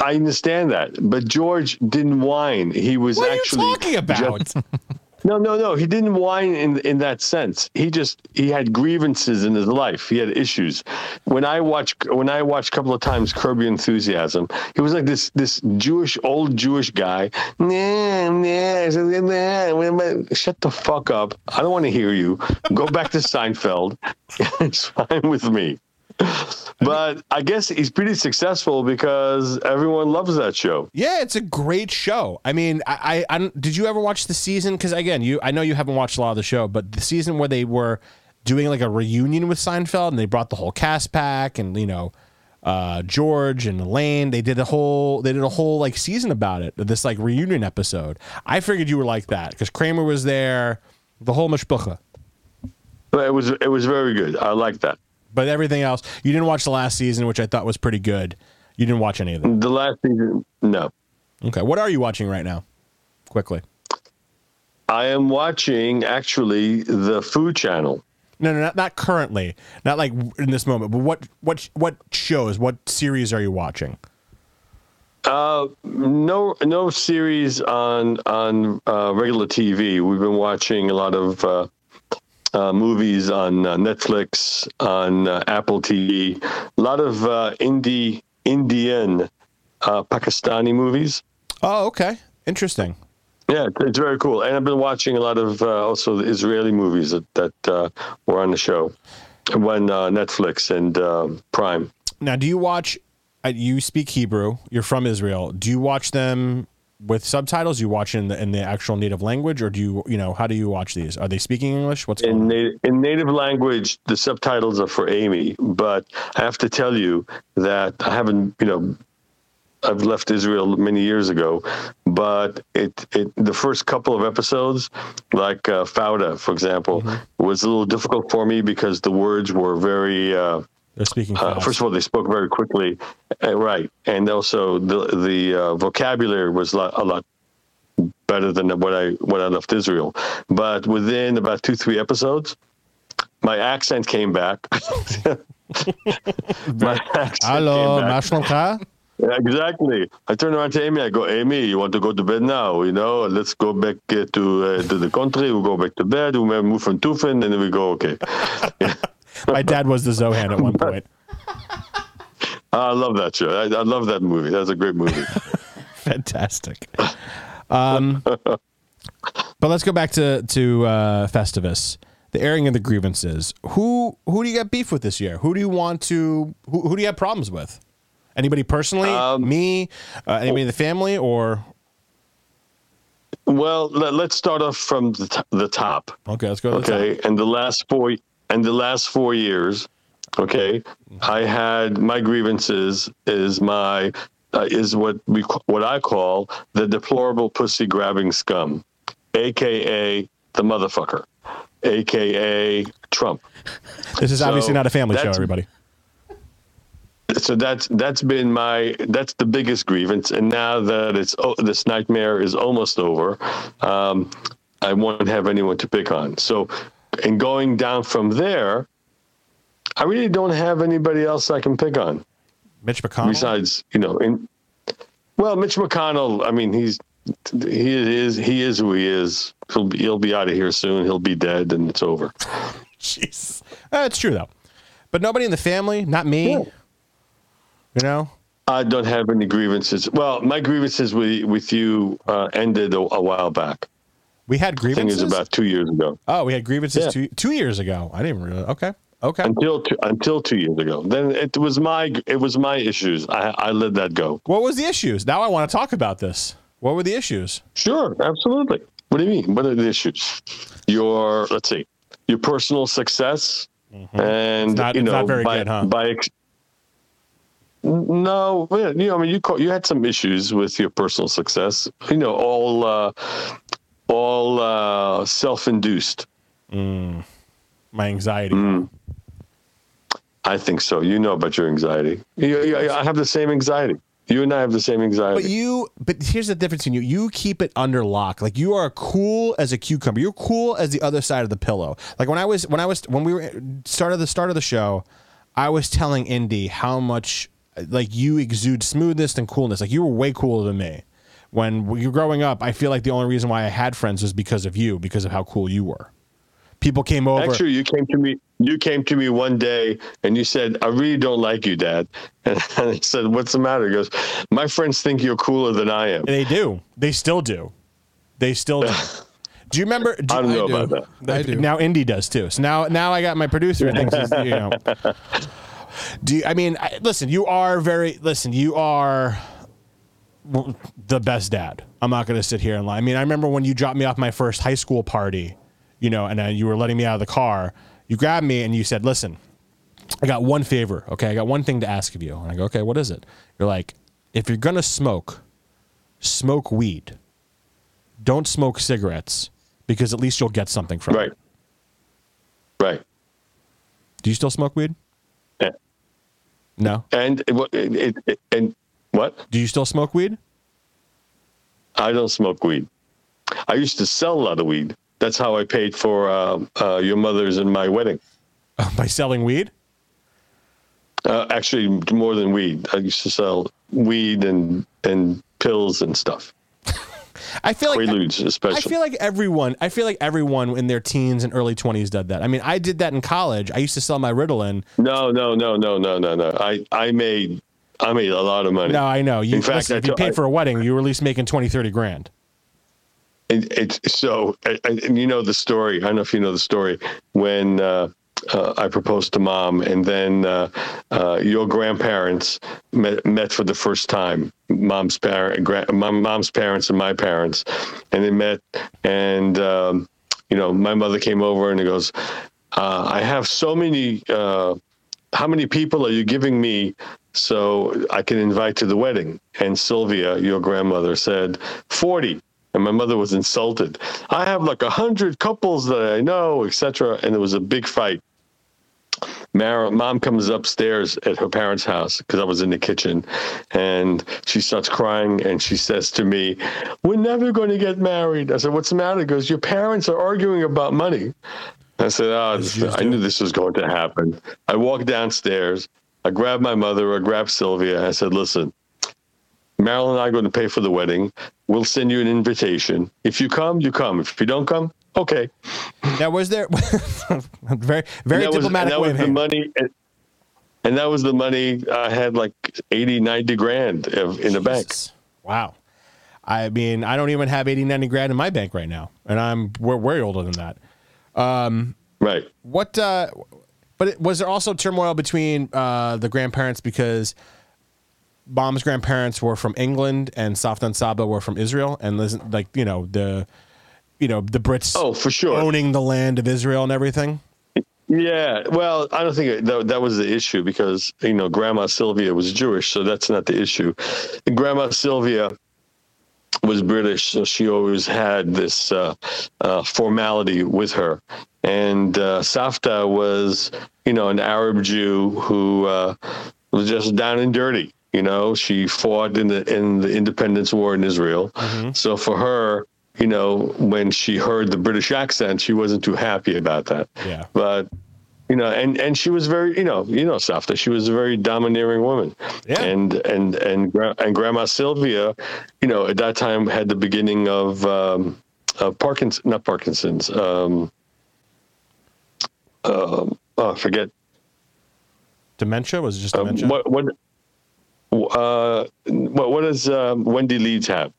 I understand that, but George didn't whine. He was What are you actually talking about? just- no, no, no. He didn't whine in in that sense. He just he had grievances in his life. He had issues. When I watch when I watched a couple of times Curb Your Enthusiasm, he was like this this Jewish old Jewish guy. Nah, nah, nah, shut the fuck up. I don't want to hear you. Go back to Seinfeld. it's fine with me. But I guess he's pretty successful because everyone loves that show. Yeah, it's a great show. I mean, I, I, I did you ever watch the season? Because again, you, I know you haven't watched a lot of the show, but the season where they were doing like a reunion with Seinfeld and they brought the whole cast back and you know, uh, George and Elaine, they did a whole, they did a whole like season about it. This like reunion episode. I figured you were like that because Kramer was there. The whole mishpucha. But it was it was very good. I like that. But everything else, you didn't watch the last season, which I thought was pretty good. You didn't watch any of them. The last season, no. Okay. What are you watching right now? Quickly. I am watching actually the Food Channel. No, no, not, not currently. Not like in this moment. But what what what shows? What series are you watching? Uh, no, no series on on uh, regular TV. We've been watching a lot of uh, uh, movies on uh, Netflix, on uh, Apple TV. A lot of uh, indie Indian uh, Pakistani movies. Oh, okay. Interesting. Yeah, it's very cool. And I've been watching a lot of uh, also the Israeli movies that, that uh, were on the show when uh, Netflix and Prime. Now, do you watch? You speak Hebrew. You're from Israel. Do you watch them with subtitles? You watch in the in the actual native language, or do you you know how do you watch these? Are they speaking English? What's In, na- in native language, the subtitles are for Amy, but I have to tell you that I haven't, you know, I've left Israel many years ago, but it, it the first couple of episodes, like uh, Fauda, for example, was a little difficult for me because the words were very. Uh, They're speaking. Uh, first of all, they spoke very quickly, uh, right, and also the the uh, vocabulary was a lot, a lot better than what I when I left Israel. But within about two three episodes, my accent came back. my accent Hello, came back. Yeah, exactly. I turn around to Amy. I go, Amy, you want to go to bed now? You know, let's go back uh, to uh, to the country. we'll go back to bed. We move from Tufen, and then we go. Okay. My dad was the Zohan at one point. I love that show. I, I love that movie. That's a great movie. Fantastic. Um, but let's go back to to uh, Festivus. The airing of the grievances. Who who do you get beef with this year? Who do you want to? Who, who do you have problems with? Anybody personally? Um, Me? Uh, anybody in the family? Or Well, let, let's start off from the, t- the top. okay, let's go. To the Okay, and the last four and the last four years, okay, I had my grievances is my uh, is what we what I call the deplorable pussy grabbing scum, aka the motherfucker, aka Trump. This is obviously not a family show, everybody. so that's that's been my that's the biggest grievance and now that it's oh, this nightmare is almost over um, i won't have anyone to pick on so and going down from there i really don't have anybody else i can pick on Mitch McConnell. besides you know in well mitch mcconnell i mean he's he is he is who he is he'll be, he'll be out of here soon he'll be dead and it's over Jeez, uh, it's true though. But nobody in the family, not me. Yeah. You know, I don't have any grievances. Well, my grievances with with you uh, ended a, a while back. We had I think it grievances. was about two years ago. oh, we had grievances Yeah. two two years ago. I didn't really. Okay, okay. Until two, until two years ago. Then it was my it was my issues. I, I let that go. What was the issues? Now I want to talk about this. What were the issues? Sure, absolutely. What do you mean? What are the issues? Your let's see, your personal success, and Mm-hmm. It's not- you know by good, huh? by. Ex- no, you know, I mean, you call, you had some issues with your personal success. You know, all uh, all uh, self-induced. My anxiety. Mm. I think so. You know about your anxiety. You, you, I have the same anxiety. You and I have the same anxiety. But you, but here's the difference in you. You keep it under lock. Like you are cool as a cucumber. You're cool as the other side of the pillow. Like when I was, when I was, when we were started the start of the show, I was telling Indy how much like you exude smoothness and coolness. Like you were way cooler than me. When you're growing up, I feel like the only reason why I had friends was because of you, because of how cool you were. People came over. Actually, you came to me. You came to me one day and you said, "I really don't like you, Dad." And I said, "What's the matter?" He goes, "My friends think you're cooler than I am." They do. They still do. They still do. Do you remember? Do, I don't know do. about that. I do. Now Indy does too. So now, now I got my producer. Thinks he's, you know. Do you, I mean? I, listen, you are very. Listen, you are w- the best dad. I'm not going to sit here and lie. I mean, I remember when you dropped me off my first high school party, you know, and uh, you were letting me out of the car. You grabbed me and you said, "Listen, I got one favor. Okay, I got one thing to ask of you." And I go, "Okay, what is it?" You're like, "If you're gonna smoke, smoke weed. Don't smoke cigarettes because at least you'll get something from Right. it. Right. Right. Do you still smoke weed? Yeah. No. And it, it, it- and what? Do you still smoke weed? I don't smoke weed. I used to sell a lot of weed. That's how I paid for uh, uh, your mother's and my wedding. By selling weed? Uh, actually, more than weed. I used to sell weed and and pills and stuff. I feel like Preludes, I feel like everyone. I feel like everyone in their teens and early twenties did that. I mean, I did that in college. I used to sell my Ritalin. no, no, no, no, no, no, no. I I made I made a lot of money. No, I know. You, In fact, listen, if you paid for a wedding, you were at least making 20, 30 grand. And it's so, and you know the story. I don't know if you know the story when uh, uh, I proposed to mom, and then uh, uh, your grandparents met, met for the first time. Mom's parent, my mom's parents, and my parents, and they met. And um, you know, my mother came over and he goes, uh, "I have so many. Uh, how many people are you giving me?" So I can invite to the wedding. And Sylvia, your grandmother, said, 40 and my mother was insulted. I have like a hundred couples that I know, etc. And it was a big fight. Mara, mom comes upstairs at her parents' house because I was in the kitchen, and she starts crying and she says to me, "We're never going to get married." I said, "What's the matter?" He goes, "Your parents are arguing about money." I said, "Oh, I knew this was going to happen." I walked downstairs. I grabbed my mother. I grabbed Sylvia. I said, "Listen, Marilyn and I are going to pay for the wedding. We'll send you an invitation. If you come, you come. If you don't come, okay." Now, was there very, very And that was, and diplomatic that way was of the money. And, and that was the money I had like 80, 90 grand of, in the bank. Wow. I mean, I don't even have 80, 90 grand in my bank right now, and I'm we're way older than that. Right. What? Uh, but it, was there also turmoil between uh, the grandparents because mom's grandparents were from England and Safta and Saba were from Israel, and listen, like you know the, you know the Brits Oh, for sure. owning the land of Israel and everything. Yeah. Well, I don't think that, that was the issue because, you know, Grandma Sylvia was Jewish, so that's not the issue. Grandma Sylvia was British, so she always had this uh, uh, formality with her. And uh, Safta was, you know, an Arab Jew who uh, was just down and dirty. You know, she fought in the in the Independence War in Israel. So for her, you know, when she heard the British accent, she wasn't too happy about that. Yeah. But you know, and and she was very, you know, you know, Safta. She was a very domineering woman. Yeah. And and and and Grandma Sylvia, you know, at that time had the beginning of um, of Parkinson's, not Parkinson's. Um, um, oh, I forget Dementia was it just uh, dementia. what what. Uh, what what does um, Wendy Leeds have?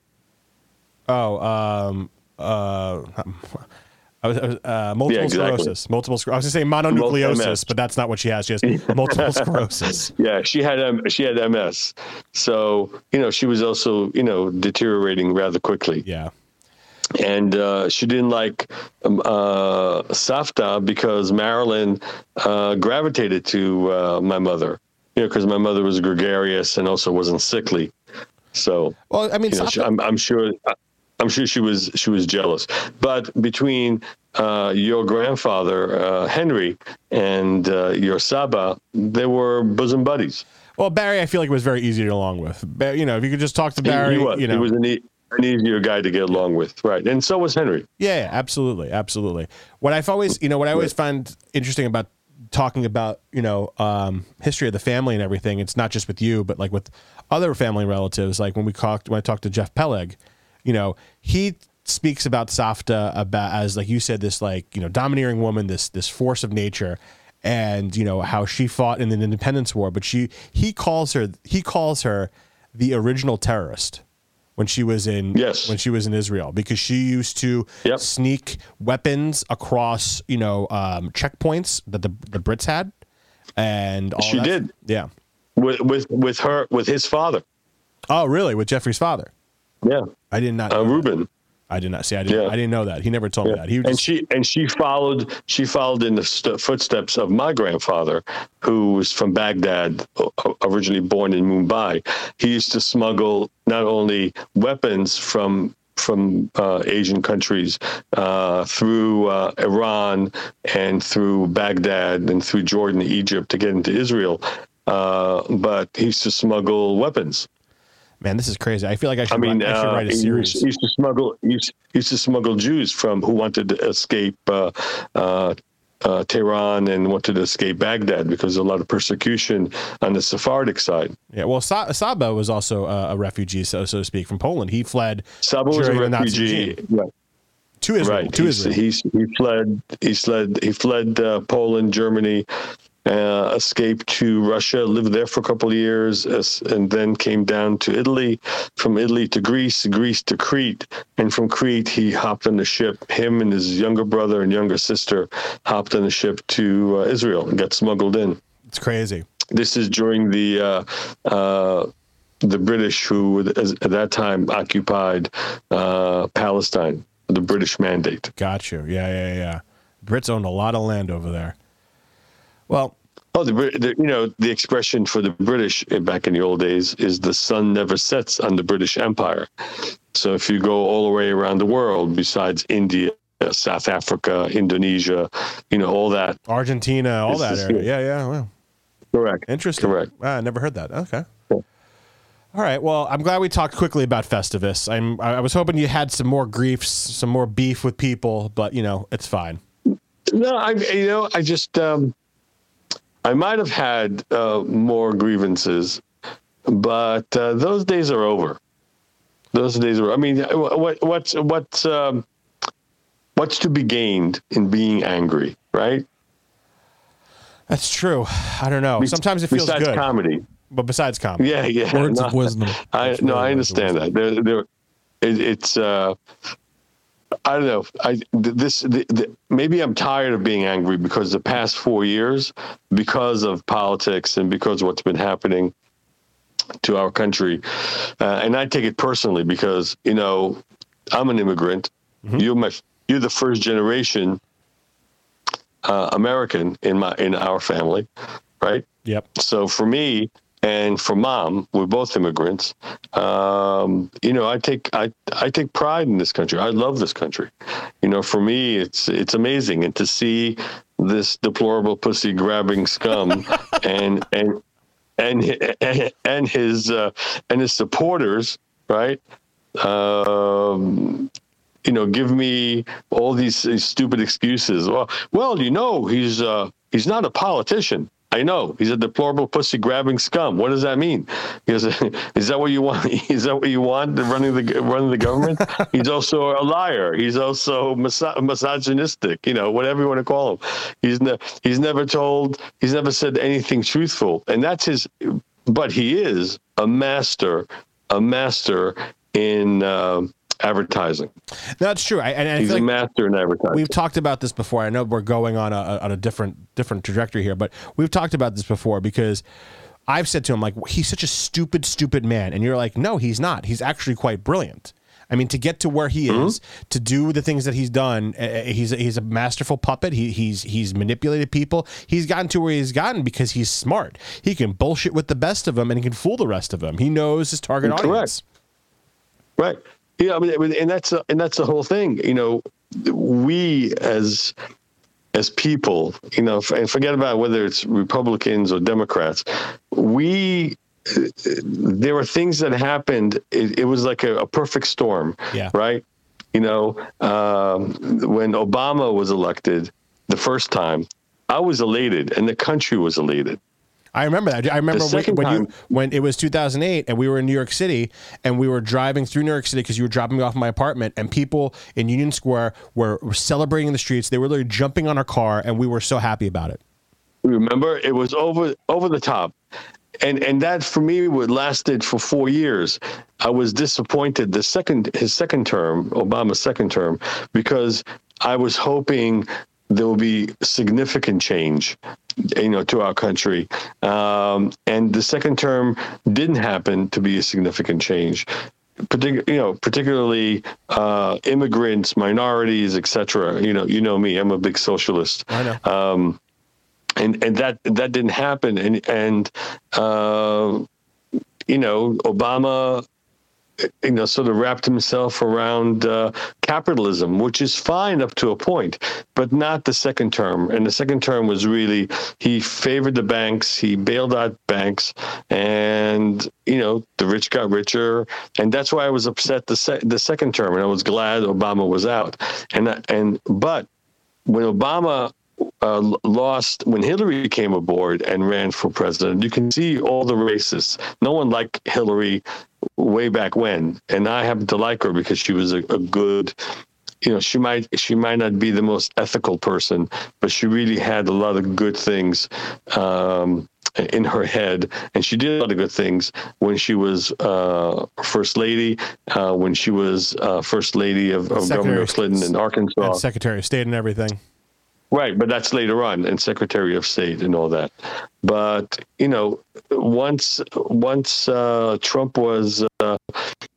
Oh, um, uh, I was, uh, multiple Yeah, exactly. sclerosis. Multiple sclerosis. I was going to say mononucleosis, but that's not what she has. She has multiple sclerosis. Yeah, she had um, she had MS, so you know she was also you know deteriorating rather quickly. Yeah. and uh, she didn't like um, uh, Safta because Marilyn uh, gravitated to uh, my mother. You know, because my mother was gregarious and also wasn't sickly. So, Well, I mean, know, Safta- I'm, I'm sure, I'm sure she was she was jealous. But between uh, your grandfather uh, Henry and uh, your Saba, they were bosom buddies. well, Barry, I feel like it was very easy to get along with. You know, if you could just talk to Barry, he, was. you know, he was an, e- an easier guy to get along with, right? And so was Henry. Yeah, yeah, absolutely, absolutely. What I've always, you know, what I always find interesting about talking about, you know, um, history of the family and everything. It's not just with you, but like with other family relatives. Like when we talked, when I talked to Jeff Peleg, you know, he speaks about Safta about as like you said, this like you know domineering woman, this this force of nature, and you know how she fought in the Independence War. But she he calls her he calls her the original terrorist when she was in Yes. when she was in Israel because she used to Yep. sneak weapons across you know um, checkpoints that the the Brits had, and all She did. Yeah. with with with her with his father. Oh, really? With Jeffrey's father? Yeah, I did not. uh, know that. Ruben. I did not see. I didn't. Yeah. I didn't know that. He never told me that. He and she and she followed she followed in the st- footsteps of my grandfather, who was from Baghdad, originally born in Mumbai. He used to smuggle not only weapons from from uh, Asian countries uh, through uh, Iran and through Baghdad and through Jordan, Egypt to get into Israel. Uh, but he used to smuggle weapons. Man, this is crazy. I feel like I should, I mean, write, I should uh, write a he series. used, he used to smuggle he used, used to smuggle Jews from who wanted to escape uh, uh, uh, Tehran and wanted to escape Baghdad because of a lot of persecution on the Sephardic side. Yeah, well, Sa- Saba was also uh, a refugee, so so to speak, from Poland. He fled Saba was a during the Nazi refugee, right? to Israel. Right. To He's, Israel. he's, he fled. He fled. He fled uh, Poland, Germany, uh, escaped to Russia, lived there for a couple of years, as, and then came down to Italy. From Italy to Greece, Greece to Crete, and from Crete he hopped on the ship. Him and his younger brother and younger sister hopped on the ship to uh, Israel and got smuggled in. it's crazy. This is during the. Uh, uh, the British, who at that time occupied uh, Palestine, the British mandate. Got you. Yeah, yeah, yeah. Brits owned a lot of land over there. Well, Oh, the, the you know the expression for the British back in the old days is the sun never sets on the British Empire. So if you go all the way around the world, besides India, South Africa, Indonesia, you know all that. Argentina, all that area. Yeah, yeah. Well, Correct. interesting. Correct. I never heard that. Okay. Cool. All right. Well, I'm glad we talked quickly about Festivus. I'm. I I was hoping you had some more griefs, some more beef with people, but you know, it's fine. No, I you know I just um, I might have had uh, more grievances, but uh, those days are over. Those days are. I mean, what what's what's um, what's to be gained in being angry, right? That's true. I don't know. Sometimes it feels Besides good, comedy. but besides comedy, Yeah, yeah. Words no, of wisdom. I no, really I understand that. There, there. It, it's. Uh, I don't know. I this the, the, maybe I'm tired of being angry because the past four years, because of politics and because of what's been happening to our country, uh, and I take it personally because you know I'm an immigrant. You're my you're the first generation uh, American in my in our family, right? Yep. So for me and for mom, we're both immigrants. Um, you know, I take I I take pride in this country. I love this country. You know, for me, it's it's amazing, and to see this deplorable pussy grabbing scum and and and and his uh, and his supporters, right? Um, you know, give me all these, these stupid excuses. Well, well, you know, he's uh, he's not a politician. I know he's a deplorable pussy grabbing scum. What does that mean? He goes, is that what you want? Is that what you want? Running the running the government? he's also a liar. He's also miso- misogynistic. You know, whatever you want to call him. He's ne- he's never told. He's never said anything truthful, and that's his. But he is a master, a master in uh, advertising. That's true. I, and I He's a like master in advertising. we've talked about this before. I know we're going on a on a different different trajectory here, but we've talked about this before because I've said to him like he's such a stupid stupid man, and you're like, no, he's not. He's actually quite brilliant. I mean, to get to where he is, to do the things that he's done, uh, he's he's a masterful puppet. He he's he's manipulated people. He's gotten to where he's gotten because he's smart. He can bullshit with the best of them, and he can fool the rest of them. He knows his target Correct. audience. Right. Yeah, I mean, and that's and that's the whole thing. You know, we as as people, you know, and forget about whether it's Republicans or Democrats. We there were things that happened. It, it was like a, a perfect storm. Yeah. Right. You know, um, when Obama was elected the first time, I was elated, and the country was elated. I remember that. I remember when, when you when it was 2008 and we were in New York City and we were driving through New York City because you were dropping me off my apartment and people in Union Square were, were celebrating in the streets. They were literally jumping on our car and we were so happy about it. Remember, it was over over the top, and and that for me would lasted for four years. I was disappointed the second his second term, Obama's second term, because I was hoping there will be significant change, you know, to our country. Um, and the second term didn't happen to be a significant change. Partic- you know, particularly uh, immigrants, minorities, etc. You know, you know me. I'm a big socialist I know. um, and and that that didn't happen. And and uh, you know, Obama you know, sort of wrapped himself around uh, capitalism, which is fine up to a point, but not the second term. And the second term was really he favored the banks, he bailed out banks, and you know the rich got richer, and that's why I was upset the se- the second term, and I was glad Obama was out. And and but when Obama uh, lost when Hillary came aboard and ran for president. You can see all the racists. No one liked Hillary way back when, and I happen to like her because she was a, a good. You know, she might she might not be the most ethical person, but she really had a lot of good things. Um, in her head, and she did a lot of good things when she was uh, first lady, uh, when she was uh, first lady of, of Governor Clinton in Arkansas, and Secretary of State, and everything. Right, but that's later on, and Secretary of State and all that. But you know, once once uh, Trump was uh,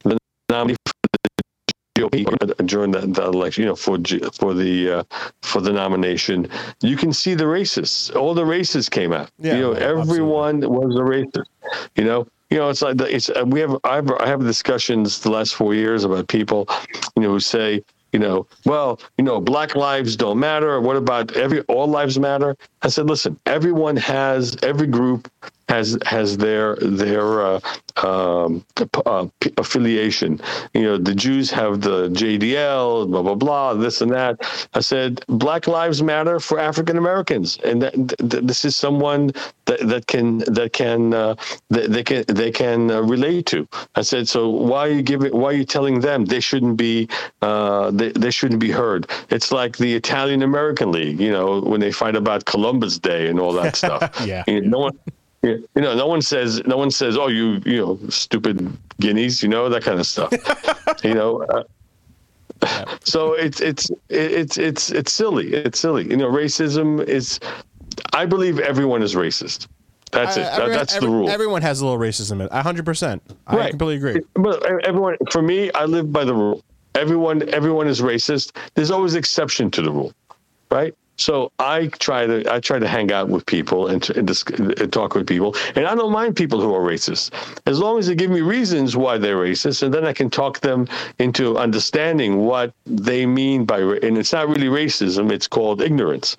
the nominee for the GOP during that, that election, you know, for for the uh, for the nomination, you can see the racists. All the racists came out. Yeah, you know, everyone absolutely. was a racist. You know, you know, it's like the, it's we have I've, I have discussions the last four years about people, you know, who say you know, well, you know, black lives don't matter. What about every all lives matter? I said, listen, everyone has every group has has their their uh, um, uh, affiliation. You know, the Jews have the JDL, blah blah blah, this and that. I said, Black Lives Matter for African Americans, and that, th- this is someone that, that can that can uh, that they can they can uh, relate to. I said, so why are you giving? Why are you telling them they shouldn't be uh, they, they shouldn't be heard? It's like the Italian American League, you know, when they fight about Columbus Day and all that stuff. yeah, you know, no one you know, no one says, no one says, "Oh, you, you know, stupid guineas," you know, that kind of stuff. you know, uh, so it's it's it's it's it's silly. It's silly. You know, racism is. I believe everyone is racist. That's it. Everyone, that's every, the rule. Everyone has a little racism in it. hundred percent. I right. completely agree. But everyone, for me, I live by the rule. Everyone, everyone is racist. There's always exception to the rule, right? So I try to I try to hang out with people and, and, and, talk with people, and I don't mind people who are racist as long as they give me reasons why they're racist, and then I can talk them into understanding what they mean by. And it's not really racism; it's called ignorance.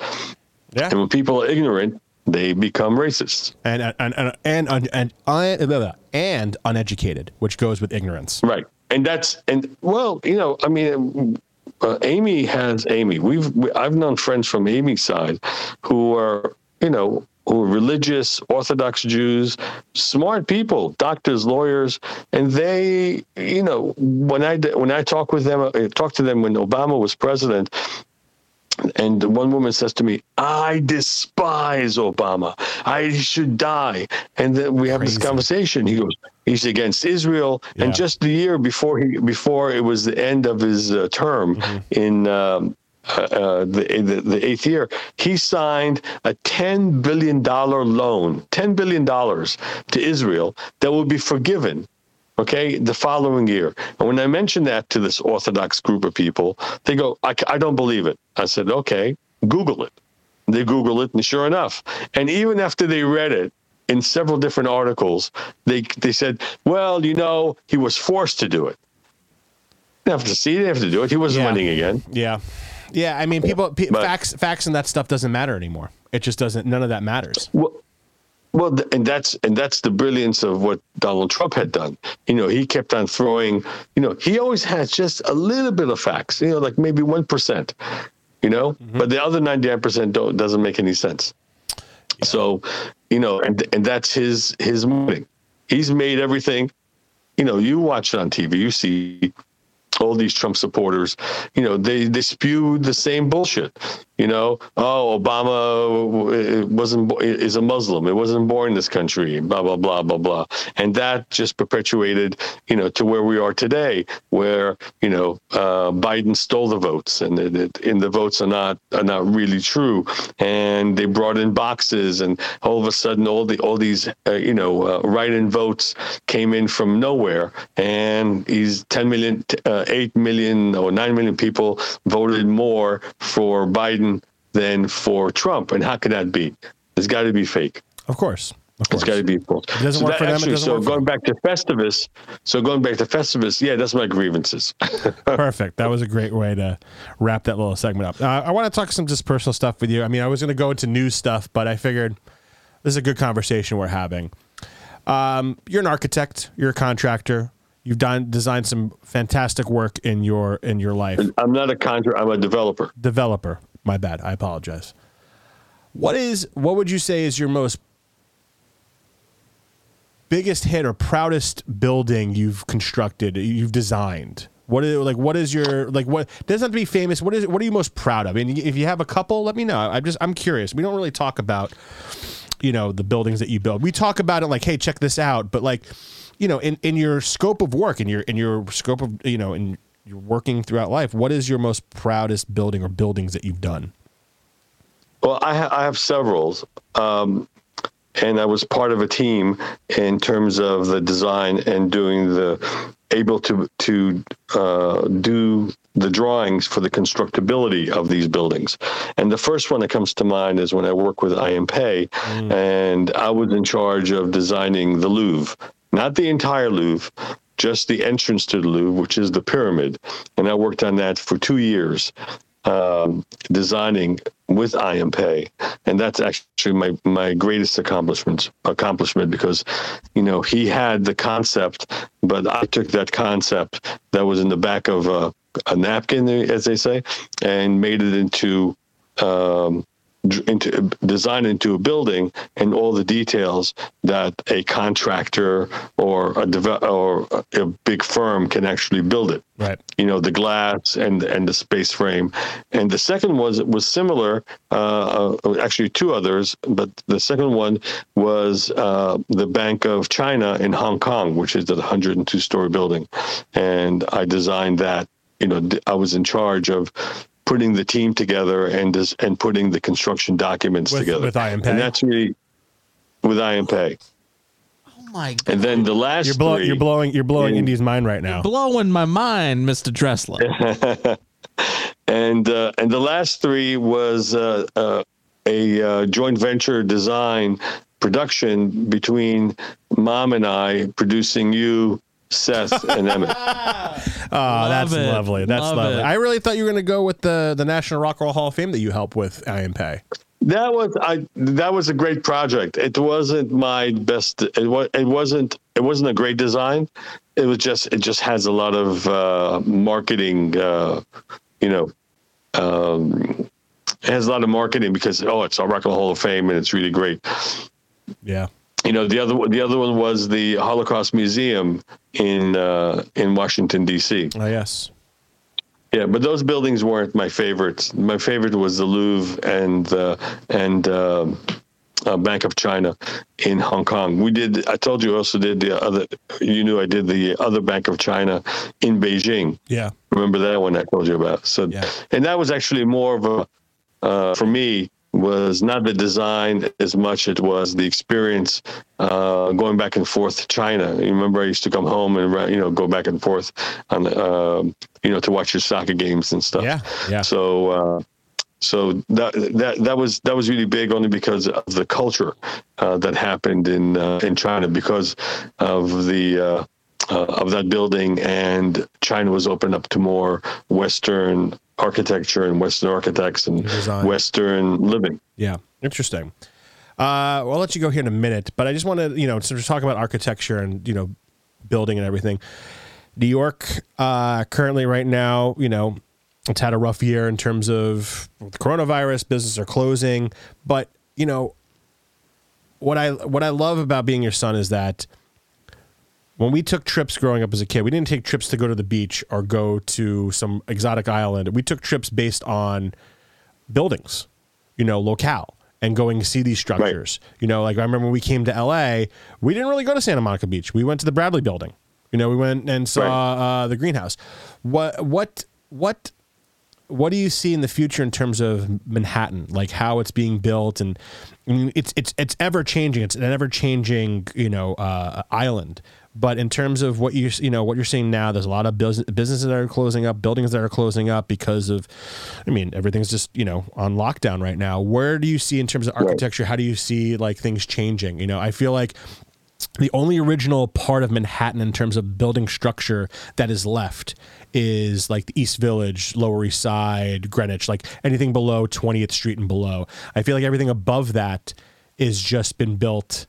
Yeah. And when people are ignorant, they become racist and and and and and, and, and uneducated, which goes with ignorance. Right, and that's and well, you know, I mean Amy has Amy. We've we, I've known friends from Amy's side who are you know who are religious Orthodox Jews, smart people, doctors, lawyers, and they you know when I when I talk with them, I uh, talk to them when Obama was president. And one woman says to me, I despise Obama. I should die. And then we have Crazy. this conversation. He goes, he's against Israel. Yeah. And just the year before he before it was the end of his uh, term mm-hmm. in um, uh, uh, the, the, the eighth year, he signed a ten billion dollar loan, ten billion dollars to Israel that will be forgiven. Okay, the following year. And when I mentioned that to this Orthodox group of people, they go, I, I don't believe it. I said, okay, Google it. They Google it, and sure enough, and even after they read it, in several different articles, they they said, well, you know, he was forced to do it. They have to see, they have to do it. He wasn't yeah. running again. Yeah, yeah. I mean, people but, facts facts and that stuff doesn't matter anymore. It just doesn't. None of that matters. Well, well, and that's and that's the brilliance of what Donald Trump had done. You know, he kept on throwing. You know, he always has just a little bit of facts. You know, like maybe one percent. You know, mm-hmm. but the other ninety nine percent don't doesn't make any sense. So, you know, and and that's his his morning. He's made everything. You know, you watch it on TV, you see all these Trump supporters, you know, they, they spew the same bullshit. You know, oh, Obama wasn't is a Muslim. It wasn't born in this country. Blah blah blah blah blah, and that just perpetuated, you know, to where we are today, where you know uh, Biden stole the votes, and it, and the votes are not are not really true, and they brought in boxes, and all of a sudden, all the all these uh, you know uh, write-in votes came in from nowhere, and he's 10 million, uh, 8 million or 9 million people voted more for Biden than for Trump. And how could that be? It's got to be fake. Of course. It's got to be full. It doesn't work for them, Actually, so going back to Festivus, so going back to Festivus, yeah, that's my grievances. Perfect. That was a great way to wrap that little segment up. Uh, I want to talk some just personal stuff with you. I mean, I was going to go into news stuff, but I figured this is a good conversation we're having. Um, you're an architect. You're a contractor. You've done designed some fantastic work in your in your life. I'm not a contractor. I'm a developer. Developer. My bad. I apologize. What is what would you say is your most biggest hit or proudest building you've constructed, you've designed? What is like? What is your like? What doesn't have to be famous. What is? What are you most proud of? And if you have a couple, let me know. I'm just I'm curious. We don't really talk about you know the buildings that you build. We talk about it like, hey, check this out. But like, you know, in in your scope of work, in your in your scope of you know, in you're working throughout life. What is your most proudest building or buildings that you've done? Well, I, ha- I have several, um, and I was part of a team in terms of the design and doing the able to to uh, do the drawings for the constructability of these buildings. And the first one that comes to mind is when I worked with I.M. Pei, mm. and I was in charge of designing the Louvre, not the entire Louvre, just the entrance to the Louvre, which is the pyramid. And I worked on that for two years, um, designing with I.M. Pei, and that's actually my my greatest accomplishment accomplishment because, you know, he had the concept, but I took that concept that was in the back of a, a napkin, as they say, and made it into um, into design into a building and all the details that a contractor or a deve- or a big firm can actually build it. Right. You know the glass and and the space frame, and the second was was similar. Uh, uh, actually, two others, but the second one was uh, the Bank of China in Hong Kong, which is the 102 story building, and I designed that. You know, I was in charge of putting the team together and dis- and putting the construction documents with, together with I.M. Pei. And that's really with I.M. Pei. Oh my god! And then the last you're, blow- three, you're blowing you're blowing in- Indy's mind right now. Blowing my mind, Mr. Dresler. and uh, and the last three was uh, uh, a uh, joint venture design production between mom and I producing you Seth and Emmett. Oh, that's it. lovely. That's Love lovely. it. I really thought you were going to go with the the National Rock and Roll Hall of Fame that you helped with I.M. Pei. That was I. That was a great project. It wasn't my best. It was. It wasn't. It wasn't a great design. It was just. It just has a lot of uh, marketing. Uh, you know, um, it has a lot of marketing because oh, it's a Rock and Roll Hall of Fame and it's really great. Yeah. You know, the other the other one was the Holocaust Museum in uh, in Washington D.C. Oh yes. Yeah, but those buildings weren't my favorites. My favorite was the Louvre and uh, and uh, uh, Bank of China in Hong Kong. We did. I told you I also did the other. You knew I did the other Bank of China in Beijing. Yeah. Remember that one I told you about? So, Yeah. and that was actually more of a uh, for me was not the design as much it was the experience uh, going back and forth to China. You remember I used to come home and you know go back and forth on um, you know to watch your soccer games and stuff. Yeah. Yeah. So uh, so that that that was that was really big only because of the culture uh, that happened in uh, in China because of the. Uh, uh, of that building, and China was open up to more Western architecture and Western architects and Design. Western living. Yeah, interesting. Uh, well, I'll let you go here in a minute, but I just want to, you know, sort of talk about architecture and you know, building and everything. New York, uh, currently, right now, you know, it's had a rough year in terms of the coronavirus. Businesses are closing, but you know, what I what I love about being your son is that when we took trips growing up as a kid, we didn't take trips to go to the beach or go to some exotic island. We took trips based on buildings, you know, locale and going to see these structures. You know, like I remember when we came to LA, we didn't really go to Santa Monica Beach. We went to the Bradbury building. You know, we went and saw uh, the greenhouse. What what what what do you see in the future in terms of Manhattan, like how it's being built, and I mean, it's it's it's ever changing. It's an ever changing, you know, uh, island. But in terms of what you you know what you're seeing now, there's a lot of business, businesses that are closing up, buildings that are closing up because of, I mean, everything's just you know on lockdown right now. Where do you see in terms of architecture? How do you see like things changing? You know, I feel like the only original part of Manhattan in terms of building structure that is left is like the East Village, Lower East Side, Greenwich, like anything below 20th Street and below. I feel like everything above that is just been built.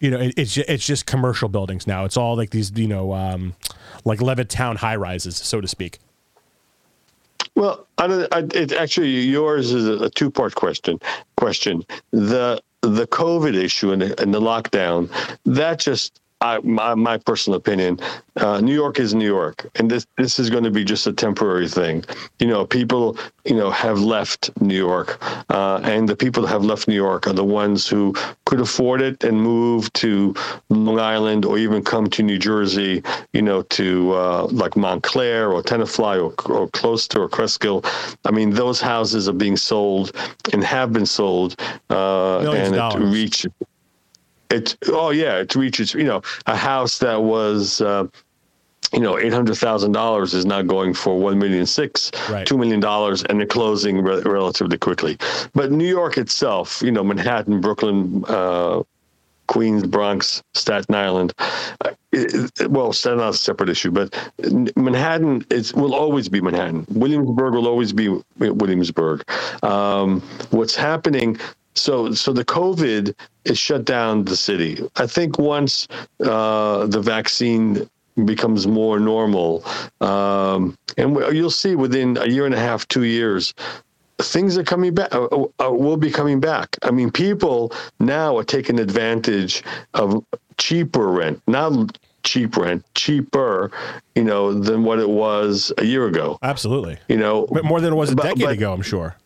You know, it, it's it's just commercial buildings now. It's all like these, you know, um, like Levittown high rises, so to speak. Well, I don't, I, it actually yours is a two part question. Question the the COVID issue and the, and the lockdown that just I, my, my personal opinion, uh, New York is New York, and this this is going to be just a temporary thing. You know, people you know have left New York, uh, and the people that have left New York are the ones who could afford it and move to Long Island or even come to New Jersey. You know, to uh, like Montclair or Tenafly or, or close to or Cresskill. I mean, those houses are being sold and have been sold, uh, and it reached it oh yeah it reaches you know a house that was uh, you know eight hundred thousand dollars is now going for one million six right. two million dollars and they're closing re- relatively quickly but new york itself you know manhattan brooklyn uh, Queens, Bronx, Staten Island. Uh, it, well, Staten Island's a separate issue, but Manhattan is will always be Manhattan. Williamsburg will always be Williamsburg. Um, what's happening so, so the COVID is shut down the city. I think once uh, the vaccine becomes more normal, um, and you'll see within a year and a half, two years, things are coming back. Uh, uh, will be coming back. I mean, people now are taking advantage of cheaper rent, not cheap rent, cheaper, you know, than what it was a year ago. Absolutely. You know, but more than it was a decade but, ago, I'm sure.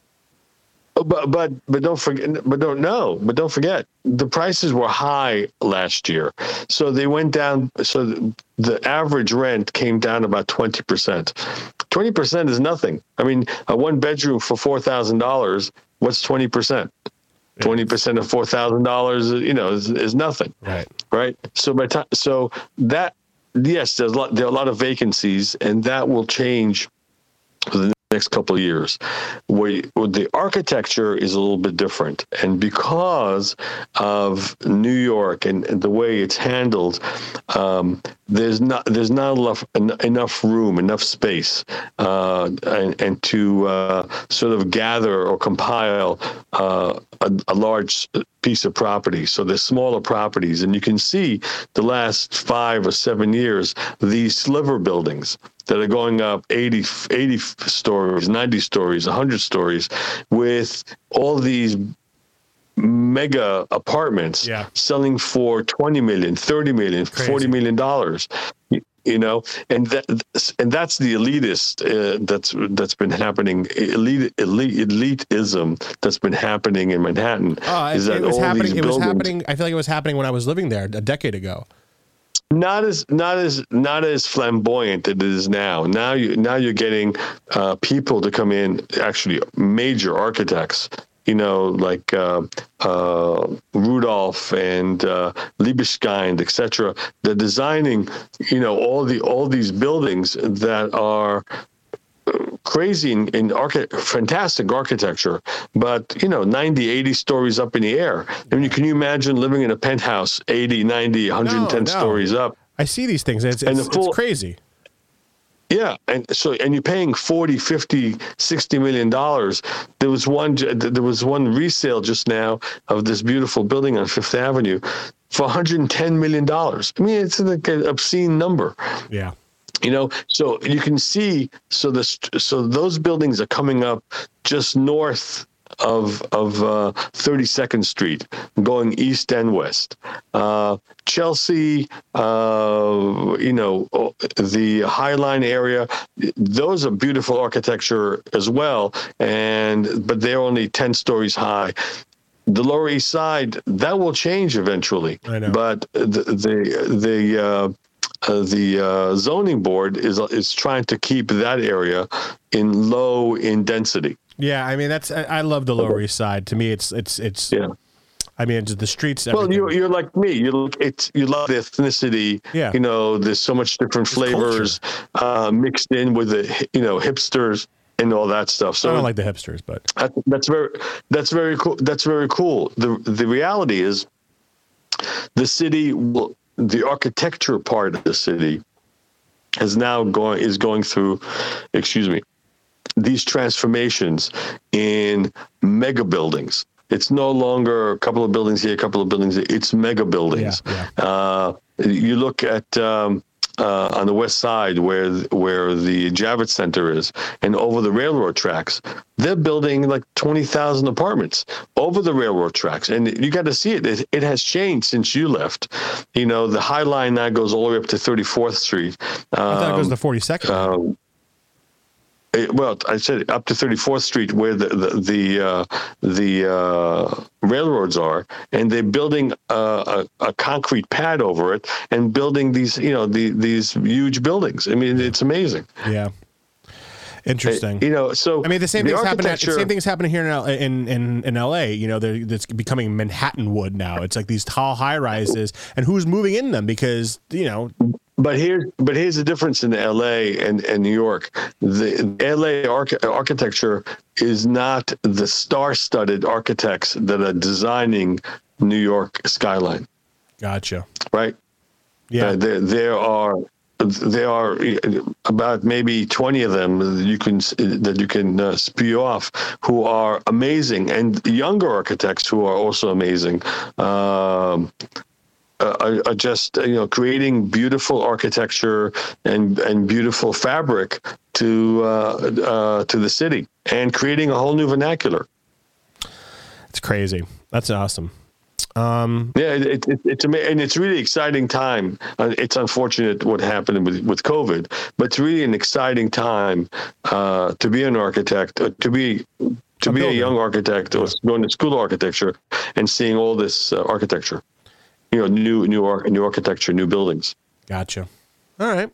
But but but don't forget. But don't know. But don't forget the prices were high last year, so they went down. So the average rent came down about twenty percent. Twenty percent is nothing. I mean, a one bedroom for four thousand dollars. What's twenty percent? Twenty percent of four thousand dollars, you know, is, is nothing. Right. Right. So by time, so that yes, there's a lot, there are a lot of vacancies, and that will change the next couple of years. The architecture is a little bit different, and because of New York and, and the way it's handled, um, there's not there's not enough enough room, enough space, uh, and, and, to uh, sort of gather or compile uh, a, a large piece of property. So there's smaller properties, and you can see the last five or seven years these sliver buildings that are going up 80, 80 stories, 90 stories, 100 stories, with all these mega apartments yeah. selling for 20 million 30 million Crazy. 40 million dollars you know and that and that's the elitist uh, that's that's been happening elite, elite elitism that's been happening in manhattan oh, is that it was happening it was happening i feel like it was happening when i was living there a decade ago not as not as not as flamboyant it is now. Now you now you're getting uh, people to come in, actually major architects. You know, like uh, uh, Rudolph and uh, Libeskind, etc. They're designing, you know, all the all these buildings that are crazy in, in archi- fantastic architecture, but you know, 90, 80 stories up in the air. I mean, can you imagine living in a penthouse 80, 90, 110 no, no. stories up? I see these things. It's, it's, full, it's crazy. Yeah, and so and you're paying 40, 50, 60 million dollars. There was one there was one resale just now of this beautiful building on Fifth Avenue for 110 million dollars. I mean, it's like an obscene number. Yeah you know so you can see so this so those buildings are coming up just north of of uh, 32nd Street, going east and west. Uh, Chelsea, uh, you know, the High Line area, those are beautiful architecture as well, and but they're only 10 stories high the Lower East Side that will change eventually. But the the the uh, the uh, zoning board is is trying to keep that area in low in density. Yeah, I mean that's I, I love the Lower East Side. To me, it's it's it's yeah. I mean, the streets. Well, everything. you you're like me. You look it's you love the ethnicity. Yeah. You know, there's so much different flavors uh, mixed in with the you know hipsters and all that stuff. So I don't like the hipsters, but that, that's very that's very cool. That's very cool. The the reality is, the city will the architecture part of the city is now going is going through, excuse me, these transformations in mega buildings. It's no longer a couple of buildings here, a couple of buildings. There. It's mega buildings. Yeah, Uh, you look at um, uh, on the west side where where the Javits Center is, and over the railroad tracks, they're building like twenty thousand apartments over the railroad tracks, and you got to see it. it. It has changed since you left. You know, the High Line now goes all the way up to Thirty Fourth Street. I thought it goes Um, to forty second. um, it- well, I said up to 34th Street, where the the the, uh, the uh, railroads are, and they're building a, a, a concrete pad over it, and building these, you know, the, these huge buildings. I mean, it's amazing. yeah. Interesting. You know, so I mean, the same thing's happening. The same thing's happening here in L- in in, in L.A. You know, it's becoming Manhattan wood now. It's like these tall high rises, and who's moving in them? Because you know, But here, but here's the difference in L.A. and, and New York. The L.A. Arch- architecture is not the star-studded architects that are designing New York skyline, gotcha. right? Yeah, Uh, there, there are there are about maybe 20 of them that you can that you can uh, spew off who are amazing and younger architects who are also amazing um, uh, are, just you know creating beautiful architecture and and beautiful fabric to uh, uh, to the city and creating a whole new vernacular it's crazy. That's awesome. Yeah, it, it, it's amazing, and it's really exciting time. Uh, it's unfortunate what happened with with COVID, but it's really an exciting time uh, to be an architect, uh, to be to A be a young architect, or going to school architecture, and seeing all this uh, architecture. You know, new new ar- new architecture, new buildings. Gotcha. All right.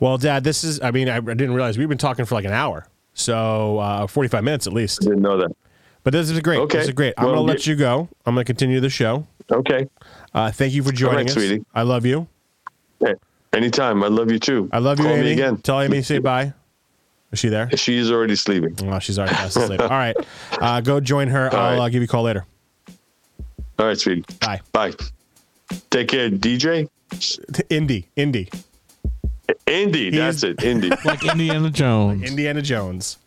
Well, Dad, this is. I mean, I, I didn't realize we've been talking for like an hour, so uh, forty-five minutes at least. Didn't know that. But this is great. Okay. This is great. I'm Well, gonna let you go. I'm gonna continue the show. Okay, Uh, thank you for joining right, us. sweetie. I love you. Eh, anytime. I love you too. I love you, Call Amy. me again. Tell Amy say bye. Is she there? She's already sleeping. Oh, she's already asleep. All right. Uh, go join her. All I'll right. uh, give you a call later. All right, sweetie. Bye. Bye. Take care, DJ. Indy. Indy. Indy, that's it. Indy. like Indiana Jones. Indiana Jones.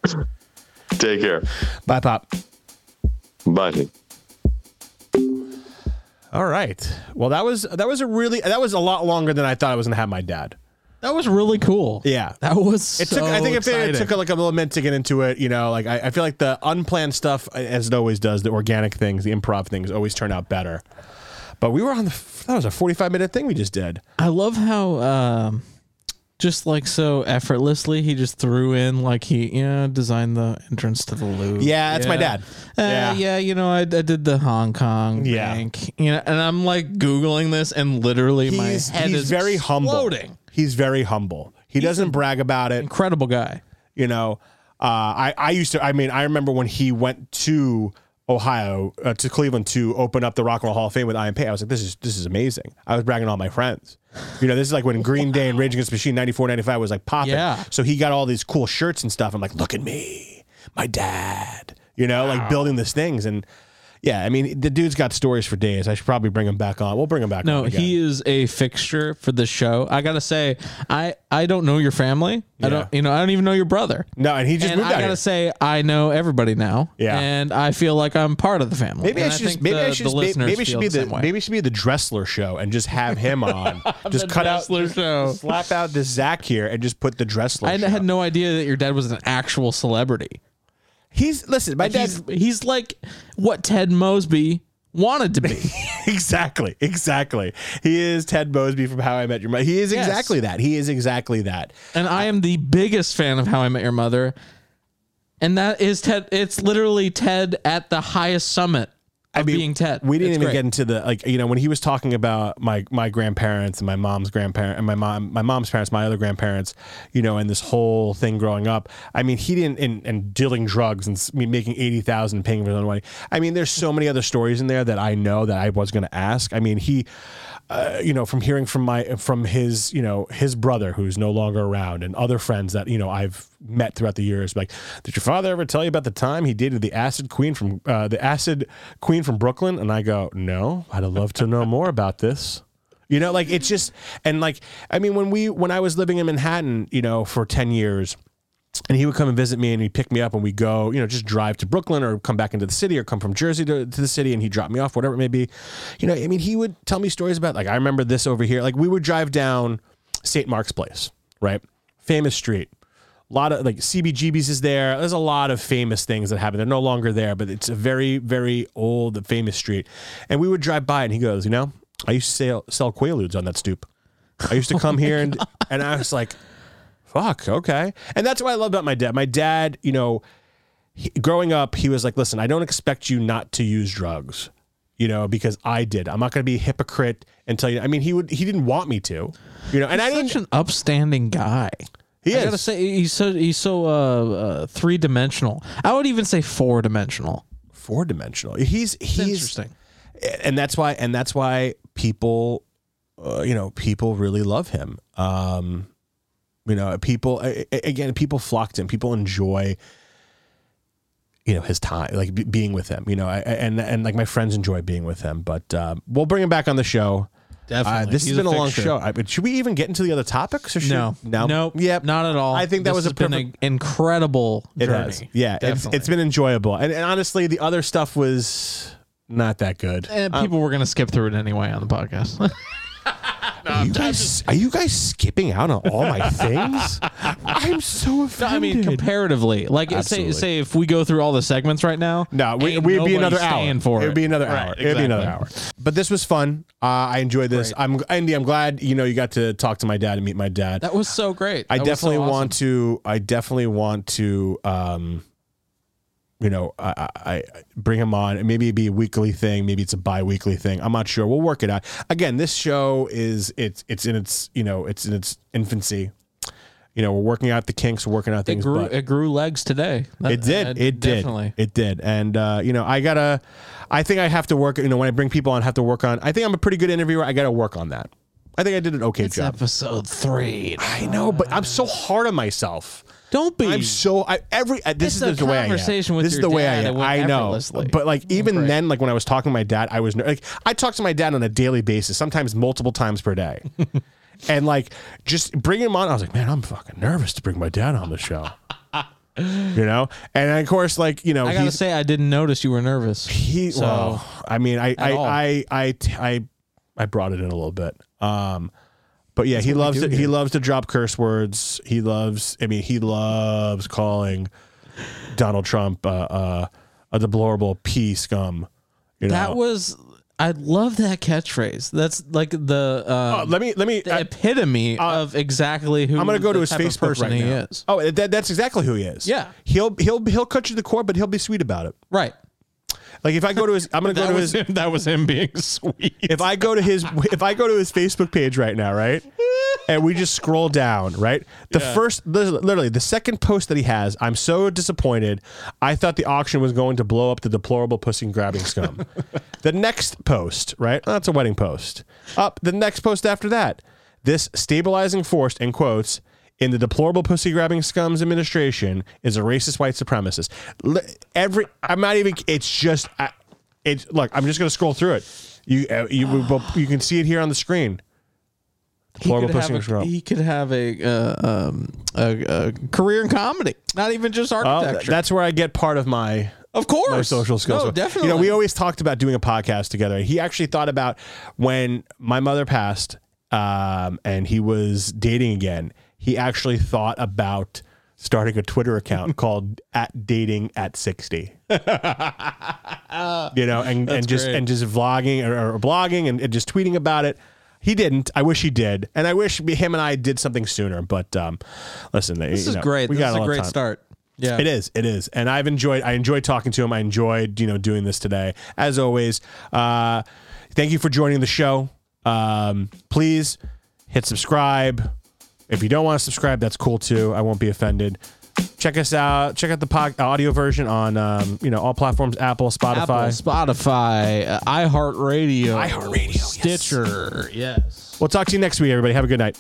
Take care. Bye, Pop. Bye. All right. Well, that was that was a really that was a lot longer than I thought I was gonna have my dad. That was really cool. Yeah. That was It so took. I think it, took like a little minute to get into it, you know, like I, I feel like the unplanned stuff, as it always does, the organic things, the improv things, always turn out better. But we were on the. That was a forty-five minute thing we just did. I love how um just like so effortlessly he just threw in like he you know designed the entrance to the Louvre. Yeah, that's my dad. Uh, Yeah. yeah. you know I, I did the Hong Kong Yeah. bank. You know, and I'm like googling this and literally my He's, head he's is very humble. He's very humble. He doesn't brag about it. Incredible guy. You know, uh, I I used to. I mean, I remember when he went to Ohio uh, to Cleveland to open up the Rock and Roll Hall of Fame with I.M. Pei. I was like, this is this is amazing. I was bragging to all my friends. You know, this is like when Green Day and Rage Against the Machine 94, 95 was like popping. Yeah. So he got all these cool shirts and stuff. I'm like, look at me, my dad. You know, like building these things and. Yeah, I mean the dude's got stories for days. I should probably bring him back on. We'll bring him back. No, on again. he is a fixture for the show. I gotta say, I I don't know your family. Yeah. I don't you know I don't even know your brother. no, and he just and moved I out gotta here. say, I know everybody now. Yeah. and I feel like I'm part of the family. Maybe And I should just maybe the, I should just, maybe, should be the the maybe it should be the Dresler show and just have him on. just cut out The cut Dresler out show. slap out this Zach here and just put the Dresler. I show. had no idea that your dad was an actual celebrity. He's listen, my He's dad's he's like what Ted Mosby wanted to be. exactly, exactly. He is Ted Mosby from How I Met Your Mother. He is Yes. exactly that. He is exactly that. and I am the biggest fan of How I Met Your Mother. And that is Ted. It's literally Ted at the highest summit of being Ted. We didn't It's even great. get into the like you know when he was talking about my my grandparents and my mom's grandparents and my mom my mom's parents, my other grandparents, you know, and this whole thing growing up. I mean, he didn't and, and dealing drugs and s- me making eighty thousand, paying for his own money. I mean, there's so many other stories in there that I know that I was going to ask. I mean, he. Uh, you know, from hearing from my from his, you know, his brother who's no longer around, and other friends that you know I've met throughout the years. Like, did your father ever tell you about the time he dated the acid queen from uh, the acid queen from Brooklyn? And I go, no, I'd love to know more about this. You know, like it's just and like I mean, when we when I was living in Manhattan, you know, for ten years, and he would come and visit me and he'd pick me up and we go, you know, just drive to Brooklyn or come back into the city or come from Jersey to, to the city and he'd drop me off, whatever it may be. You know, I mean, he would tell me stories about, like, I remember this over here. Like, we would drive down St. Mark's Place, right? Famous street. A lot of like CBGB's is there. There's a lot of famous things that happen. They're no longer there, but it's a very, very old, famous street. And we would drive by and he goes, you know, I used to sell, sell Quaaludes on that stoop. I used to come oh here and, and I was like, fuck okay and that's what i love about my dad my dad you know he, growing up he was like listen i don't expect you not to use drugs you know because i did i'm not going to be a hypocrite and tell you i mean he would he didn't want me to you know and i such didn't an upstanding guy. he I is gotta say he's so he's so uh, uh, three dimensional. I would even say four dimensional. four dimensional he's he's Interesting. and that's why and that's why people uh, you know people really love him um you know people a- a- again people flock to him. People enjoy you know his time like be, being with him you know and and like my friends enjoy being with him but um, we'll bring him back on the show. Uh, Definitely. this He's has been a, long show. I, should we even get into the other topics or should, No, no? Nope, yep. Not at all. I think that This was a has been perfect- an incredible it journey. has yeah it's, it's been enjoyable. And, and honestly the other stuff was not that good. And people were gonna skip through it anyway on the podcast. Are you guys are you guys skipping out on all my things? I'm so offended. I mean, comparatively, like say Absolutely. say if we go through all the segments right now, no, we we'd be another hour. For it it would be another Right, hour. It'd be another hour. But this was fun. Uh, I enjoyed this. I'm Andy. I'm glad you know you got to talk to my dad and meet my dad. That was so great. I That so definitely awesome. want to. I definitely want to. Um, you know, I, I, I bring him on. Maybe it'd be a weekly thing. Maybe it's a bi-weekly thing. I'm not sure. We'll work it out. Again, this show is it's it's in its you know it's in its infancy. You know, we're working out the kinks. We're working out It things. grew. but It grew legs today. That- it did. uh, it did. definitely. It did. And uh, you know, I gotta. I think I have to work. You know, when I bring people on, I have to work on. I think I'm a pretty good interviewer. I got to work on that. I think I did an okay It's job. episode three. I know, but I'm so hard on myself. Don't be. I'm so I, every uh, this It's is a the way I am. conversation with this is the way I am. I know, but like even great. then, like when I was talking to my dad, I was ner- like I talk to my dad on a daily basis, sometimes multiple times per day, and like just bring him on, I was like, man, I'm fucking nervous to bring my dad on the show. you know, and of course, like you know, I gotta say, I didn't notice you were nervous. he. So- well, I mean, I, I, all. I, I, I, I brought it in a little bit. Um, but yeah, he loves to, he loves to drop curse words. He loves. I mean, he loves calling Donald Trump uh, uh, a deplorable pea scum. You know. That was. I love that catchphrase. That's like the uh, Uh, let me let me. the uh, epitome of exactly who. I'm gonna go to his Facebook person right he now. is. Oh, that, that's exactly who he is. Yeah. he'll he'll he'll cut you to the core, but he'll be sweet about it. Right. Like if I go to his, I'm gonna go to his. him. That was him being sweet. if I go to his if I go to his Facebook page right now, right? And we just scroll down, right? The first literally the second post that he has, I'm so disappointed. I thought the auction was going to blow up the deplorable pussy grabbing scum. the next post, right? Oh, that's a wedding post. Up the next post after that. This stabilizing force in quotes in the deplorable pussy grabbing scums administration is a racist white supremacist. Every I'm not even it's just I, it's look, I'm just going to scroll through it. You uh, you you can see it here on the screen. he Deplorable could, pussy have scum. a, he could have a, uh, um, a, a career in comedy, not even just Oh, architecture. that's where I get part of my of course, my social skills. No, definitely. You know, we always talked about doing a podcast together. He actually thought about when my mother passed um, and he was dating again. He actually thought about starting a Twitter account called at dating at 60. you know, and, and just great. and just vlogging or, or blogging and, and just tweeting about it. He didn't. I wish he did, and I wish him and I did something sooner. But um, listen, this you is know, great. We this got is a a lot of great time. start. Yeah. It is. It is. And I've enjoyed I enjoyed talking to him. I enjoyed, you know, doing this today. As always, uh thank you for joining the show. Um please hit subscribe. If you don't want to subscribe, that's cool too. I won't be offended. Check us out. Check out the pod, audio version on um, you know, all platforms, Apple, Spotify. Apple, Spotify, uh, iHeartRadio, iHeartRadio. Stitcher. Yes. We'll talk to you next week, everybody. Have a good night.